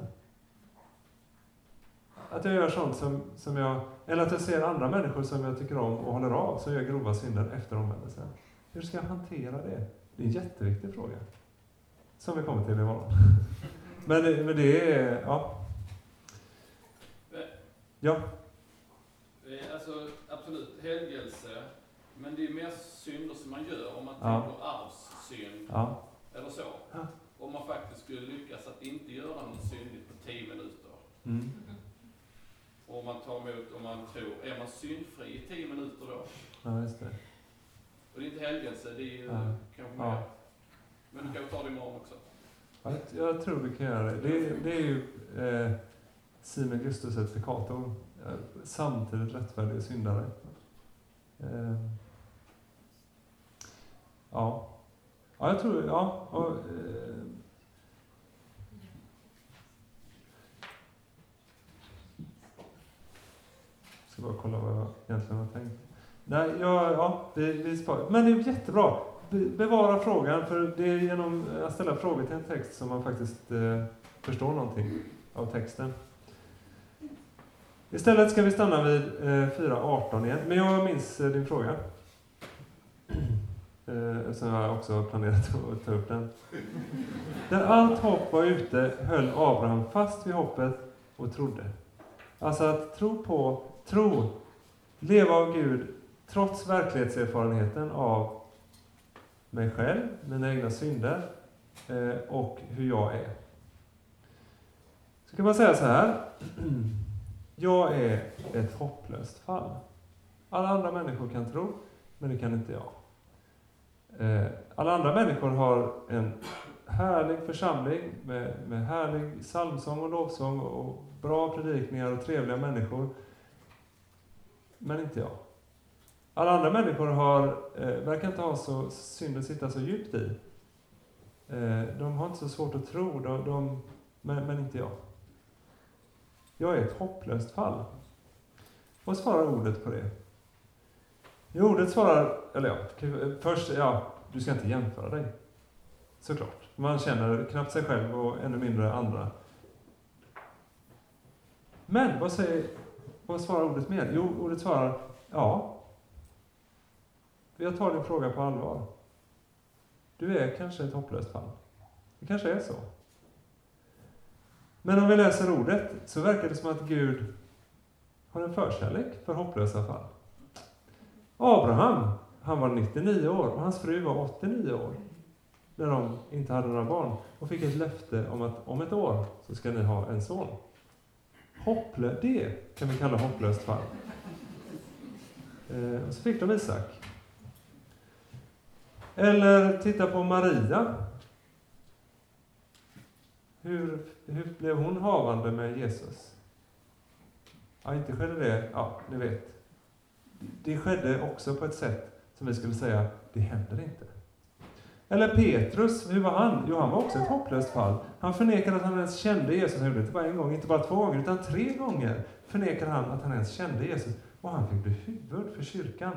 Att jag gör sånt som, som jag, eller att jag ser andra människor som jag tycker om och håller av, som gör grova synder efter omvändelsen. Hur ska jag hantera det? Det är en jätteviktig fråga. Som vi kommer till imorgon. [LAUGHS] Men, men det är, ja. Ja. Eh, Alltså absolut, helgelse. Men det är mer synder som man gör om man Ja. tänker arvssynd Ja. eller så. Ja. Om man faktiskt skulle lyckas att inte göra något syndigt på 10 minuter. Mm. Och om man tar emot, om man tror, är man syndfri i 10 minuter då? Ja, just det. Och det är inte helgelse, det är ju Ja. kanske Ja. mer. Men du kan ta det imorgon också. Ja, jag- jag tror vi kan göra det. Det, det är ju eh, Simon Gustus ett. Eh, Samtidigt rättfärdig syndare. Eh, ja. Ja, jag tror, ja. Och, eh, ska bara kolla vad jag egentligen har tänkt. Nej, ja, ja vi, vi sparar. Men det är jättebra. Be- Bevara frågan, för det är genom att ställa frågor till en text som man faktiskt eh, förstår någonting av texten. Istället ska vi stanna vid eh, 4.18 igen, men jag minns eh, din fråga. Eh, som jag också har planerat [LAUGHS] att ta upp den. Där allt hopp var ute höll Abraham fast vid hoppet och trodde. Alltså att tro på, tro, leva av Gud trots verklighetserfarenheten av mig själv, mina egna synder eh, och hur jag är. Så kan man säga så här. [CLEARS THROAT] Jag är ett hopplöst fall. Alla andra människor kan tro, men det kan inte jag. Eh, alla andra människor har en härlig församling med, med härlig psalmsång och lovsång och bra predikningar och trevliga människor. Men inte jag. Alla andra människor har, eh, verkar inte ha så att sitta så djupt i. Eh, de har inte så svårt att tro, de, de, men, men inte jag. Jag är ett hopplöst fall. Vad svarar ordet på det? Jo, ordet svarar, eller ja, först, ja, du ska inte jämföra dig. Såklart. Man känner knappt sig själv och ännu mindre andra. Men vad, säger, vad svarar ordet mer? Jo, ordet svarar, ja, jag tar din fråga på allvar. Du är kanske ett hopplöst fall. Det kanske är så. Men om vi läser ordet så verkar det som att Gud har en förkärlek för hopplösa fall. Abraham, han var 99 år och hans fru var 89 år när de inte hade några barn och fick ett löfte om att om ett år så ska ni ha en son. Hopplö det kan vi kalla hopplöst fall. Eh, och så fick de Isak. Eller titta på Maria. Hur, hur blev hon havande med Jesus? Ja, inte skedde det, ja, ni vet. Det skedde också på ett sätt som vi skulle säga, det händer inte. Eller Petrus, hur var han? Jo, han var också ett hopplöst fall. Han förnekade att han ens kände Jesus. Han gjorde det inte bara en gång, inte bara två gånger, utan tre gånger förnekade han att han ens kände Jesus. Och han fick bli huvud för kyrkan.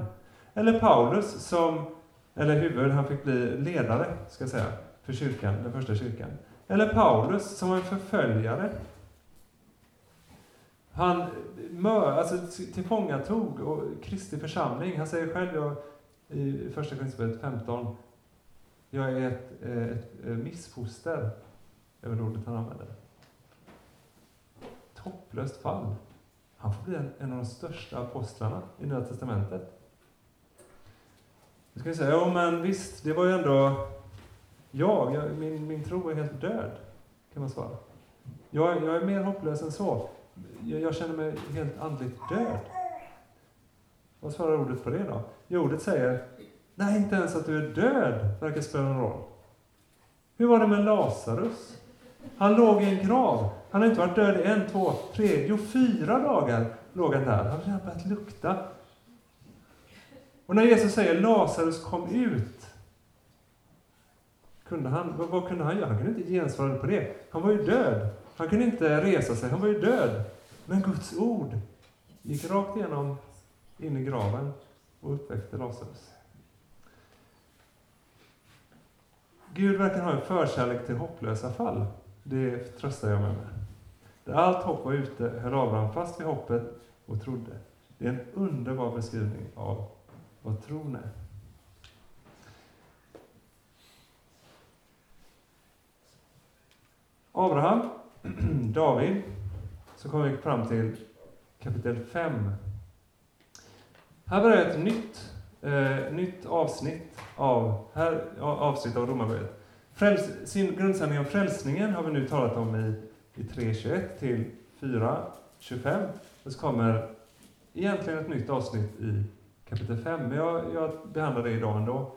Eller Paulus som, eller huvud, han fick bli ledare, ska jag säga, för kyrkan, den första kyrkan. Eller Paulus som var en förföljare. Han mör, alltså, tillfångatog och Kristi församling. Han säger själv jag, i första Korinthierbrevet 15, jag är ett, eh, ett, ett missfoster, är väl ordet han använder. hopplöst fall. Han får bli en, en av de största apostlarna i Nya Testamentet. Nu ska vi säga, ja men visst, det var ju ändå jag, jag min, min tro är helt död, kan man svara. Jag, jag är mer hopplös än så. Jag, jag känner mig helt andligt död. Vad svarar ordet på det då? Jo, ordet säger, nej, inte ens att du är död verkar spela någon roll. Hur var det med Lazarus? Han låg i en grav. Han har inte varit död i en, två, tre, jo fyra dagar låg han där. Han hade redan börjat lukta. Och när Jesus säger Lazarus kom ut, kunde han, vad, vad, kunde han göra? Han kunde inte gensvara på det. Han var ju död. Han kunde inte resa sig, han var ju död. Men Guds ord gick rakt igenom in i graven och uppväckte Lazarus. Gud verkar ha en förkärlek till hopplösa fall. Det tröstar jag mig med. Där allt hopp var ute höll Abraham fast vid hoppet och trodde. Det är en underbar beskrivning av vad tron är. Abraham, [CLEARS THROAT] David, så kommer vi fram till kapitel 5. Här börjar ett nytt, eh, nytt avsnitt av, här, avsnitt av Romarbrevet. Fräls, sin om frälsningen har vi nu talat om i, i 3.21 till 4.25. Och så kommer egentligen ett nytt avsnitt i kapitel 5, men jag, jag behandlar det idag ändå.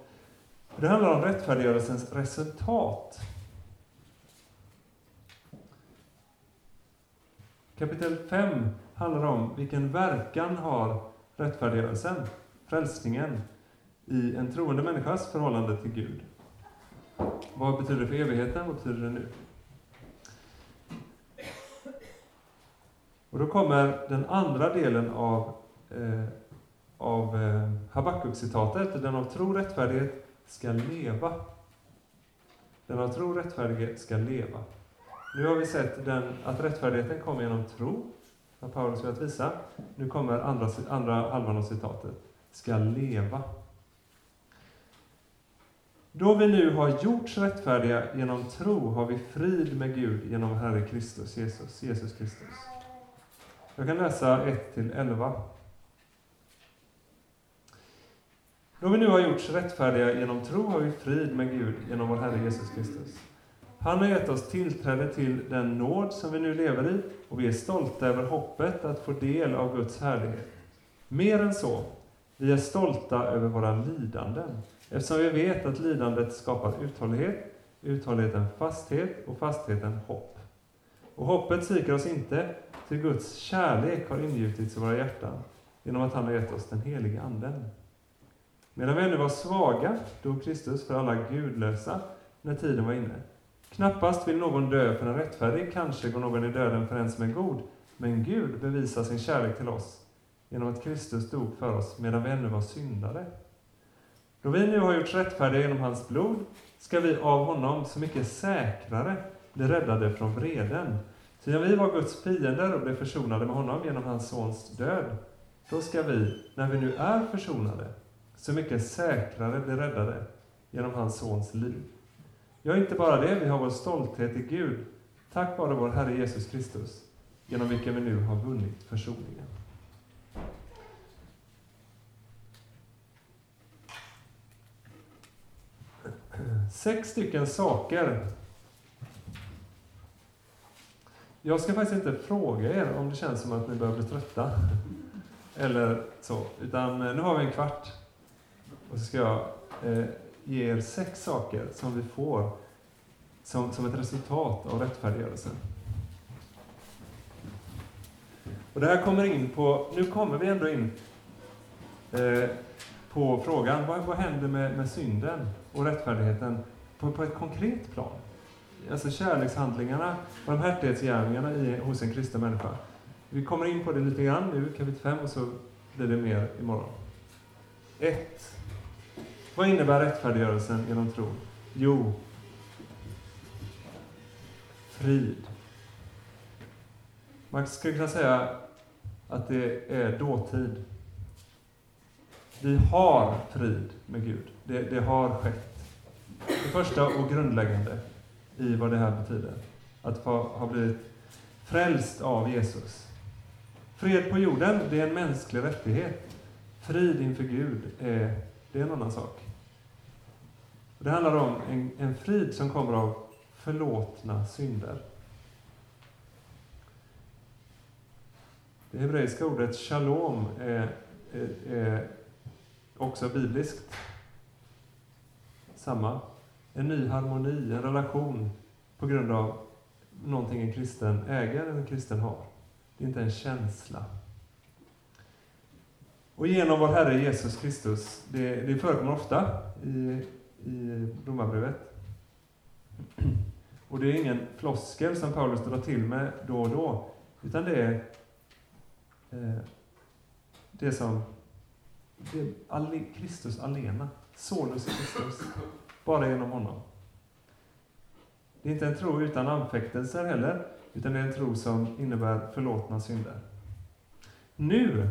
Det handlar om rättfärdiggörelsens resultat. Kapitel 5 handlar om vilken verkan har rättfärdiggörelsen, frälsningen, i en troende människas förhållande till Gud. Vad betyder det för evigheten? Vad betyder det nu? Och då kommer den andra delen av, eh, av eh, Habakuk-citatet. Den av tro rättfärdighet ska leva. Den av tro rättfärdighet ska leva. Nu har vi sett den, att rättfärdigheten kommer genom tro, har Paulus velat visa. Nu kommer andra, andra halvan av citatet. Ska leva. Då vi nu har gjorts rättfärdiga genom tro har vi frid med Gud genom Herre Kristus, Jesus, Jesus Kristus. Jag kan läsa 1-11. Då vi nu har gjorts rättfärdiga genom tro har vi frid med Gud genom vår Herre Jesus Kristus. Han har gett oss tillträde till den nåd som vi nu lever i och vi är stolta över hoppet att få del av Guds härlighet. Mer än så, vi är stolta över våra lidanden eftersom vi vet att lidandet skapar uthållighet, uthålligheten fasthet och fastheten hopp. Och hoppet sviker oss inte, till Guds kärlek har ingjutits i våra hjärtan genom att han har gett oss den helige Anden. Medan vi ännu var svaga dog Kristus för alla gudlösa när tiden var inne. Knappast vill någon dö för en rättfärdig, kanske går någon i döden för en som är god. Men Gud bevisar sin kärlek till oss genom att Kristus dog för oss medan vi ännu var syndare. Då vi nu har gjorts rättfärdiga genom hans blod ska vi av honom så mycket säkrare bli räddade från vreden. Ty när vi var Guds fiender och blev försonade med honom genom hans sons död, då ska vi, när vi nu är försonade, så mycket säkrare bli räddade genom hans sons liv. Ja, inte bara det, vi har vår stolthet i Gud, tack vare vår Herre Jesus Kristus, genom vilken vi nu har vunnit försoningen. Sex stycken saker. Jag ska faktiskt inte fråga er om det känns som att ni börjar bli trötta. Eller så. Utan nu har vi en kvart. Och så ska jag eh, ge er sex saker som vi får som, som ett resultat av rättfärdiggörelsen. Och det här kommer in på, nu kommer vi ändå in eh, på frågan, vad, vad händer med, med synden och rättfärdigheten på, på ett konkret plan? Alltså kärlekshandlingarna och de härtighetsgärningarna i, hos en kristen människa. Vi kommer in på det lite grann nu, kapitel 5, och så blir det mer imorgon. 1. Vad innebär rättfärdiggörelsen genom tron? Jo, frid. Man skulle kunna säga att det är dåtid. Vi har frid med Gud. Det, det har skett. Det första och grundläggande i vad det här betyder. Att ha, ha blivit frälst av Jesus. Fred på jorden, det är en mänsklig rättighet. Frid inför Gud, är, det är en annan sak. Det handlar om en, en frid som kommer av förlåtna synder. Det hebreiska ordet shalom är, är, är också bibliskt. Samma. En ny harmoni, en relation på grund av någonting en kristen äger, en kristen har. Det är inte en känsla. Och genom vår Herre Jesus Kristus, det, det förekommer ofta i, i Romarbrevet. Och det är ingen floskel som Paulus drar till med då och då, utan det är eh, det som det är alle, Kristus alena, Solus Kristus, bara genom honom. Det är inte en tro utan anfäktelser heller, utan det är en tro som innebär förlåtna synder. Nu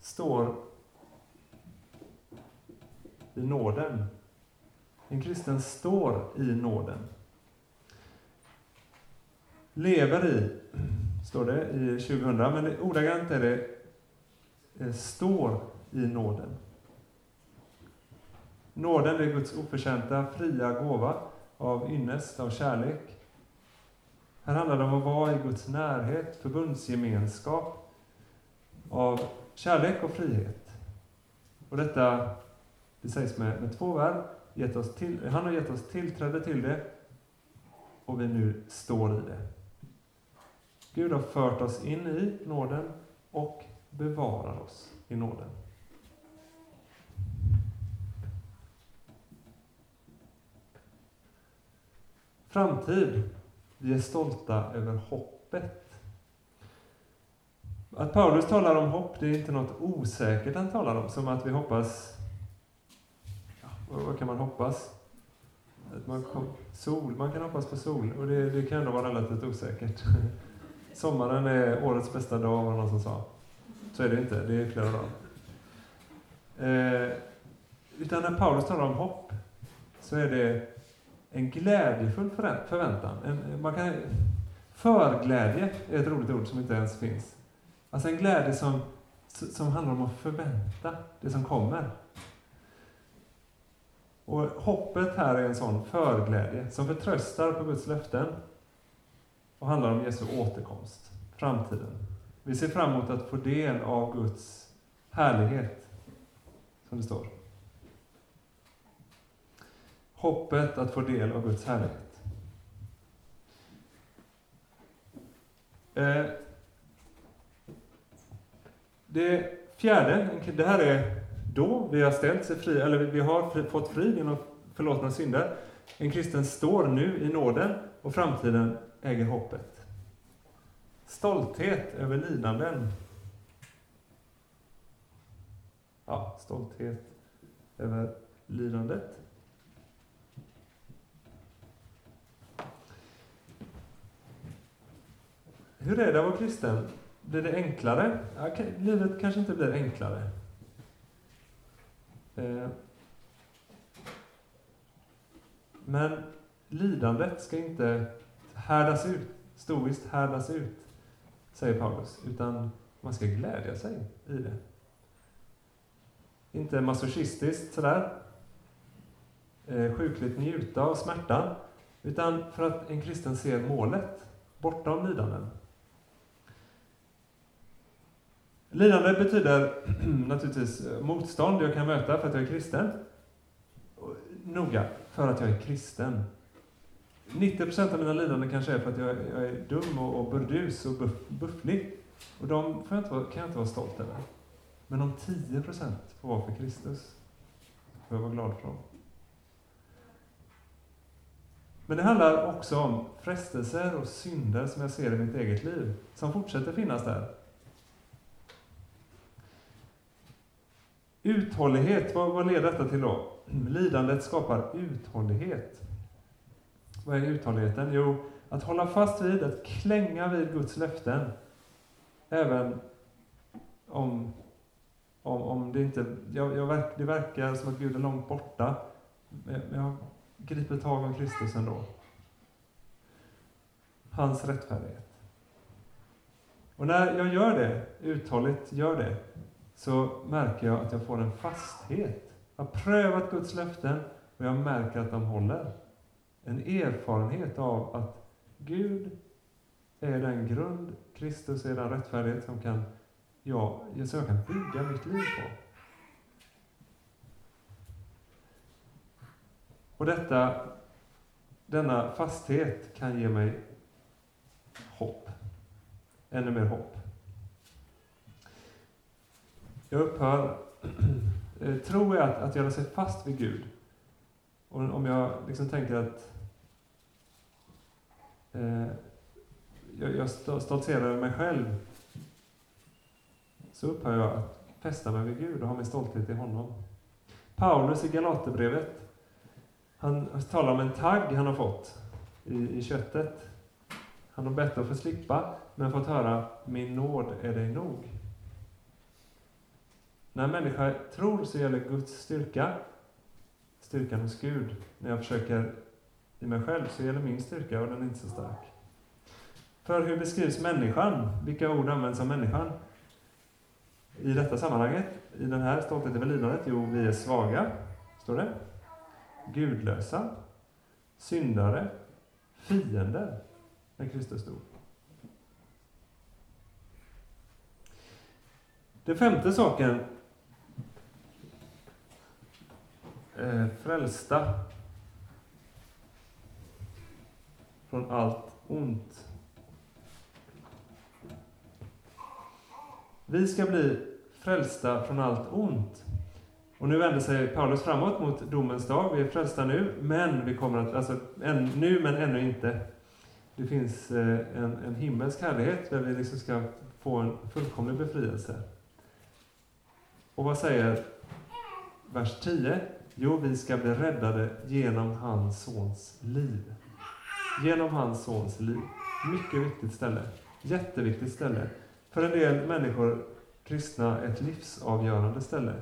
står i nåden. En kristen står i nåden. Lever i, står det i 2000, men ordagrant är det eh, står i nåden. Nåden är Guds oförtjänta, fria gåva av ynnest, av kärlek. Här handlar det om att vara i Guds närhet, förbundsgemenskap, av kärlek och frihet. Och detta, det sägs med, med två verb, gett oss till, han har gett oss tillträde till det, och vi nu står i det. Gud har fört oss in i nåden och bevarar oss i nåden. Framtid. Vi är stolta över hoppet. Att Paulus talar om hopp, det är inte något osäkert han talar om, som att vi hoppas... Vad kan man hoppas? Att man kom, sol, man kan hoppas på sol, och det, det kan ändå vara relativt osäkert. [LAUGHS] Sommaren är årets bästa dag, var det någon som sa. Så är det inte, det är flera dagar. Eh, utan när Paulus talar om hopp, så är det en glädjefull förväntan. En, man kan, förglädje är ett roligt ord som inte ens finns. Alltså en glädje som, som handlar om att förvänta det som kommer. Och hoppet här är en sån förglädje som förtröstar på Guds löften och handlar om Jesu återkomst, framtiden. Vi ser fram emot att få del av Guds härlighet, som det står. Hoppet att få del av Guds härlighet. Eh, det fjärde, det här är då vi har ställt sig fri, eller vi har fått frid genom förlåtna synder. En kristen står nu i nåden och framtiden äger hoppet. Stolthet över lidanden. Ja, stolthet över lidandet. Hur är det att vara kristen? Blir det enklare? Ja, livet kanske inte blir enklare. Eh, men lidandet ska inte härdas ut, stoiskt härdas ut, säger Paulus, utan man ska glädja sig i det. Inte masochistiskt sådär, eh, sjukligt njuta av smärtan, utan för att en kristen ser målet, bortom lidanden. Lidande betyder [CLEARS THROAT] naturligtvis eh, motstånd jag kan möta för att jag är kristen. Noga, för att jag är kristen. 90% av mina lidanden kanske är för att jag, jag är dum och, och burdus och buff, bufflig. Och de får jag inte, kan jag inte vara stolt över. Men om 10% får vara för Kristus, får jag vara glad för dem. Men det handlar också om frestelser och synder som jag ser i mitt eget liv, som fortsätter finnas där. Uthållighet, vad, vad leder detta till då? Lidandet skapar uthållighet. Vad är uthålligheten? Jo, att hålla fast vid, att klänga vid Guds löften. Även om, om, om det inte... Jag, jag verk, det verkar som att Gud är långt borta. Men jag griper tag om Kristus ändå. hans rättfärdighet. Och när jag gör det, uthålligt gör det, så märker jag att jag får en fasthet. Jag har prövat Guds löften och jag märker att de håller. En erfarenhet av att Gud är den grund, Kristus är den rättfärdighet som kan, ja, jag kan bygga mitt liv på. Och detta, denna fasthet kan ge mig hopp. Ännu mer hopp. Jag upphör, [CLEARS THROAT] eh, tror tro är att, att göra sig fast vid Gud. Och om jag liksom tänker att eh, jag, jag stoltserar över mig själv, så upphör jag att fästa mig vid Gud och ha min stolthet i honom. Paulus i Galaterbrevet, han talar om en tagg han har fått i, i köttet. Han har bett att få slippa, men fått höra min nåd är dig nog. När en människa tror så gäller Guds styrka, styrkan hos Gud. När jag försöker i mig själv så gäller min styrka och den är inte så stark. För hur beskrivs människan? Vilka ord används om människan? I detta sammanhanget, i den här stoltheten över lidandet? Jo, vi är svaga, står det. Gudlösa, syndare, fiender när Kristus dog. Den femte saken, eh, frälsta från allt ont. Vi ska bli frälsta från allt ont. Och nu vänder sig Paulus framåt mot domens dag. Vi är frälsta nu, men vi kommer att, alltså än, nu men ännu inte. Det finns eh, en, en himmelsk härlighet där vi liksom ska få en fullkomlig befrielse. Och vad säger vers 10? Jo, vi ska bli räddade genom hans sons liv. Genom hans sons liv. Mycket viktigt ställe. Jätteviktigt ställe. För en del människor, kristna, ett livsavgörande ställe.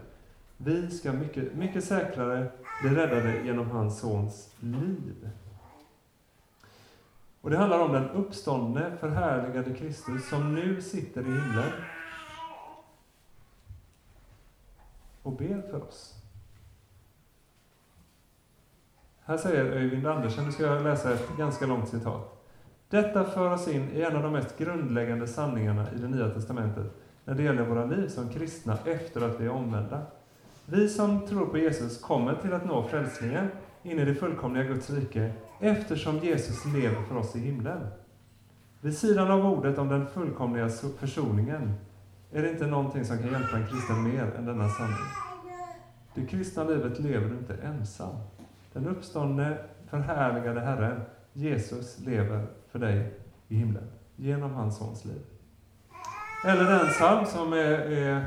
Vi ska mycket, mycket säkrare bli räddade genom hans sons liv. Och det handlar om den uppståndne, förhärligade Kristus som nu sitter i himlen och ber för oss. Här säger Öyvind Andersen, nu ska jag läsa ett ganska långt citat. Detta för oss in i en av de mest grundläggande sanningarna i det Nya Testamentet när det gäller våra liv som kristna efter att vi är omvända. Vi som tror på Jesus kommer till att nå frälsningen in i det fullkomliga Guds rike eftersom Jesus lever för oss i himlen. Vid sidan av ordet om den fullkomliga försoningen är det inte någonting som kan hjälpa en kristen mer än denna sanning. Det kristna livet lever du inte ensam. Den uppståndne, förhärligade Herren, Jesus, lever för dig i himlen genom hans sons liv. Eller den psalm som är, är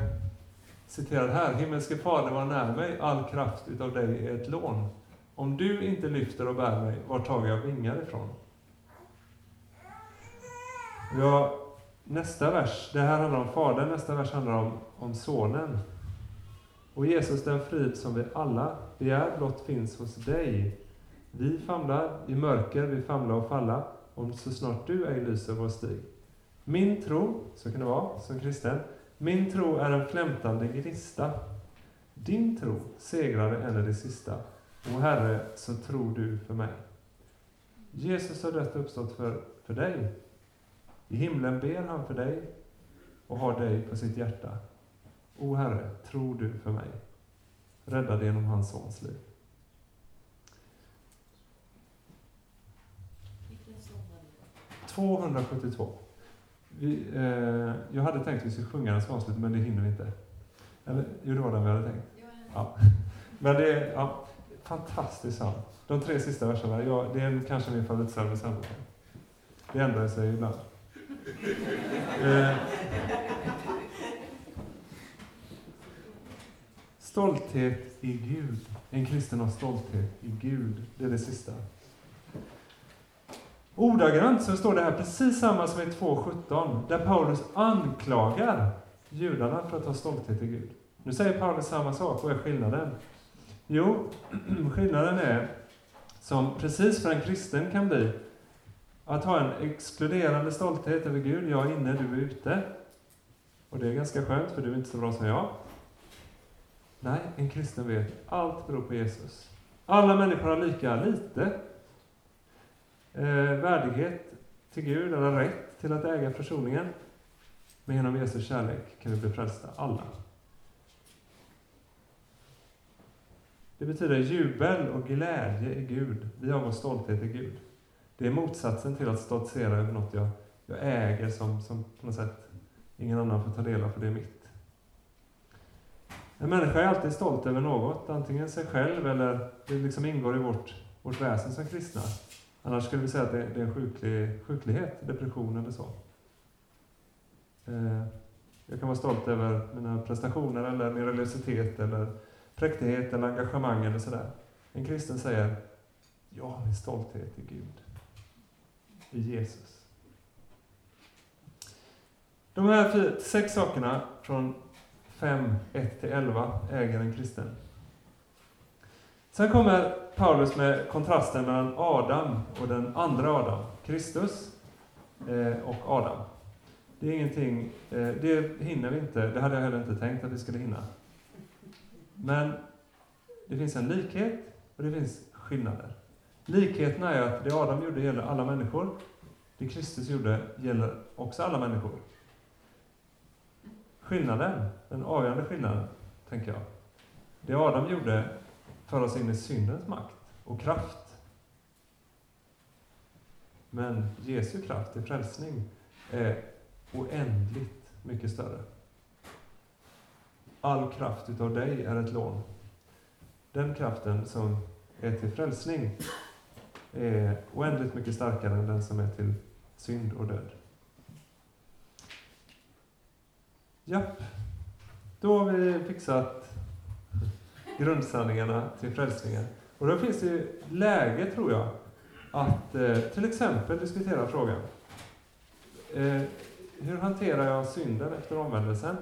citerad här. Himmelske Fader, var när mig, all kraft utav dig är ett lån. Om du inte lyfter och bär mig, var tar jag vingar ifrån? Ja, nästa vers, det här handlar om Fadern, nästa vers handlar om, om Sonen. Och Jesus, den frid som vi alla begär blott finns hos dig. Vi famlar i mörker, vi famlar och falla, om så snart du ej lyser vår stig. Min tro, så kan det vara som kristen, min tro är en flämtande gnista. Din tro segrade än i det sista. O Herre, så tror du för mig. Jesus har dött och uppstått för, för dig. I himlen ber han för dig och har dig på sitt hjärta. O Herre, tror du för mig. Räddad genom hans sons liv. Vilken sång var det? 272. Vi, eh, jag hade tänkt att vi skulle sjunga den avslut, men det hinner vi inte. Eller, jo, det var den vi hade tänkt. Ja. Men det är ja, fantastisk psalm. De tre sista verserna, ja, det är kanske min favoritpsalm i. Det ändrar sig ibland. Eh, stolthet i Gud. En kristen har stolthet i Gud. Det är det sista. Ordagrant så står det här precis samma som i 2.17, där Paulus anklagar judarna för att ha stolthet i Gud. Nu säger Paulus samma sak. Vad är skillnaden? Jo, [CLEARS THROAT] skillnaden är, som precis för en kristen kan bli, Att ha en exkluderande stolthet över Gud, jag är inne, du är ute. Och det är ganska skönt, för du är inte så bra som jag. Nej, en kristen vet, allt beror på Jesus. Alla människor har lika lite eh, värdighet till Gud, eller rätt till att äga försoningen. Men genom Jesus kärlek kan vi bli frälsta, alla. Det betyder jubel och glädje i Gud. Vi har vår stolthet i Gud. Det är motsatsen till att stoltsera över något jag, jag äger som, som på något sätt ingen annan får ta del av, för det är mitt. En människa är alltid stolt över något, antingen sig själv eller det liksom ingår i vårt, vårt väsen som kristna. Annars skulle vi säga att det, det är en sjuklig, sjuklighet, depression eller så. Eh, jag kan vara stolt över mina prestationer eller min religiositet eller präktighet eller engagemang eller sådär. En kristen säger, jag har min stolthet i Gud, i Jesus. De här sex sakerna från 5, 1-11 äger en kristen. Sen kommer Paulus med kontrasten mellan Adam och den andra Adam, Kristus eh, och Adam. Det är ingenting, eh, det hinner vi inte, det hade jag heller inte tänkt att vi skulle hinna. Men det finns en likhet och det finns skillnader. Likheten är att det Adam gjorde gäller alla människor. Det Kristus gjorde gäller också alla människor. Skillnaden, den avgörande skillnaden, tänker jag. Det Adam gjorde för oss in i syndens makt och kraft. Men Jesu kraft till frälsning är oändligt mycket större. All kraft utav dig är ett lån. Den kraften som är till frälsning är oändligt mycket starkare än den som är till synd och död. Japp, då har vi fixat grundsanningarna till frälsningen. Och då finns det läge, tror jag, att eh, till exempel diskutera frågan. Eh, hur hanterar jag synden efter omvändelsen?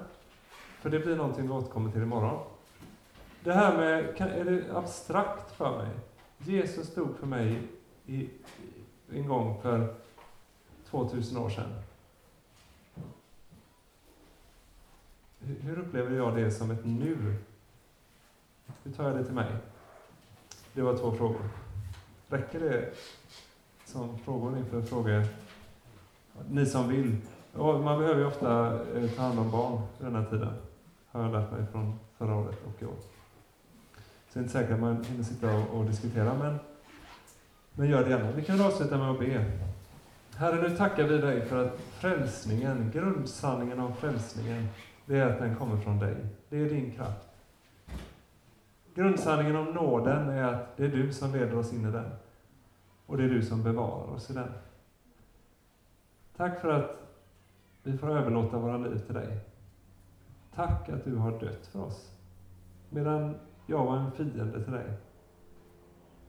För det blir någonting vi återkommer till imorgon. Det här med, kan, är det abstrakt för mig? Jesus dog för mig i, en gång för 2000 år sedan. Hur, upplever jag det som ett nu? Hur tar jag det till mig? Det var två frågor. Räcker det som frågor inför frågor? Ni som vill. Och man behöver ju ofta eh, ta hand om barn i den här tiden. Har jag lärt mig från förra året och i år. Så det är inte säkert att man hinner sitta och, och diskutera, men, men gör det gärna. Vi kan avsluta med att be. Herre, nu tackar vi dig för att frälsningen, grundsanningen om frälsningen, det är att den kommer från dig. Det är din kraft. Grundsanningen om nåden är att det är du som leder oss in i den. Och det är du som bevarar oss i den. Tack för att vi får överlåta våra liv till dig. Tack att du har dött för oss. Medan jag var en fiende till dig.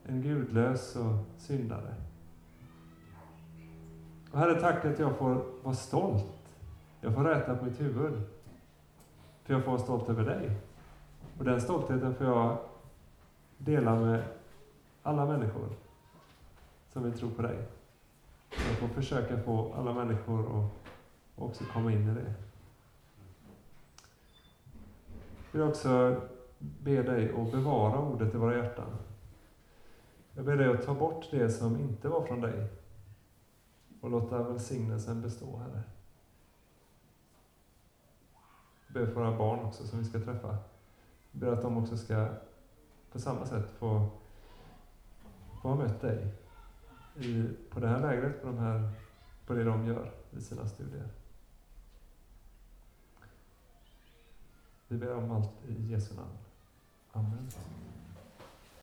En gudlös och syndare. Och Herre, tack att jag får vara stolt. Jag får räta på mitt huvud. För jag får vara stolt över dig. Och den stoltheten får jag dela med alla människor som vill tro på dig. Jag får försöka få alla människor att också komma in i det. Jag vill också be dig att bevara ordet i våra hjärtan. Jag ber dig att ta bort det som inte var från dig och låta välsignelsen bestå, Herre. Jag ber för våra barn också som vi ska träffa. Jag ber att de också ska på samma sätt få, få ha mött dig i, på det här lägret, på, de här, på det de gör i sina studier. Vi ber om allt i Jesu namn. Amen.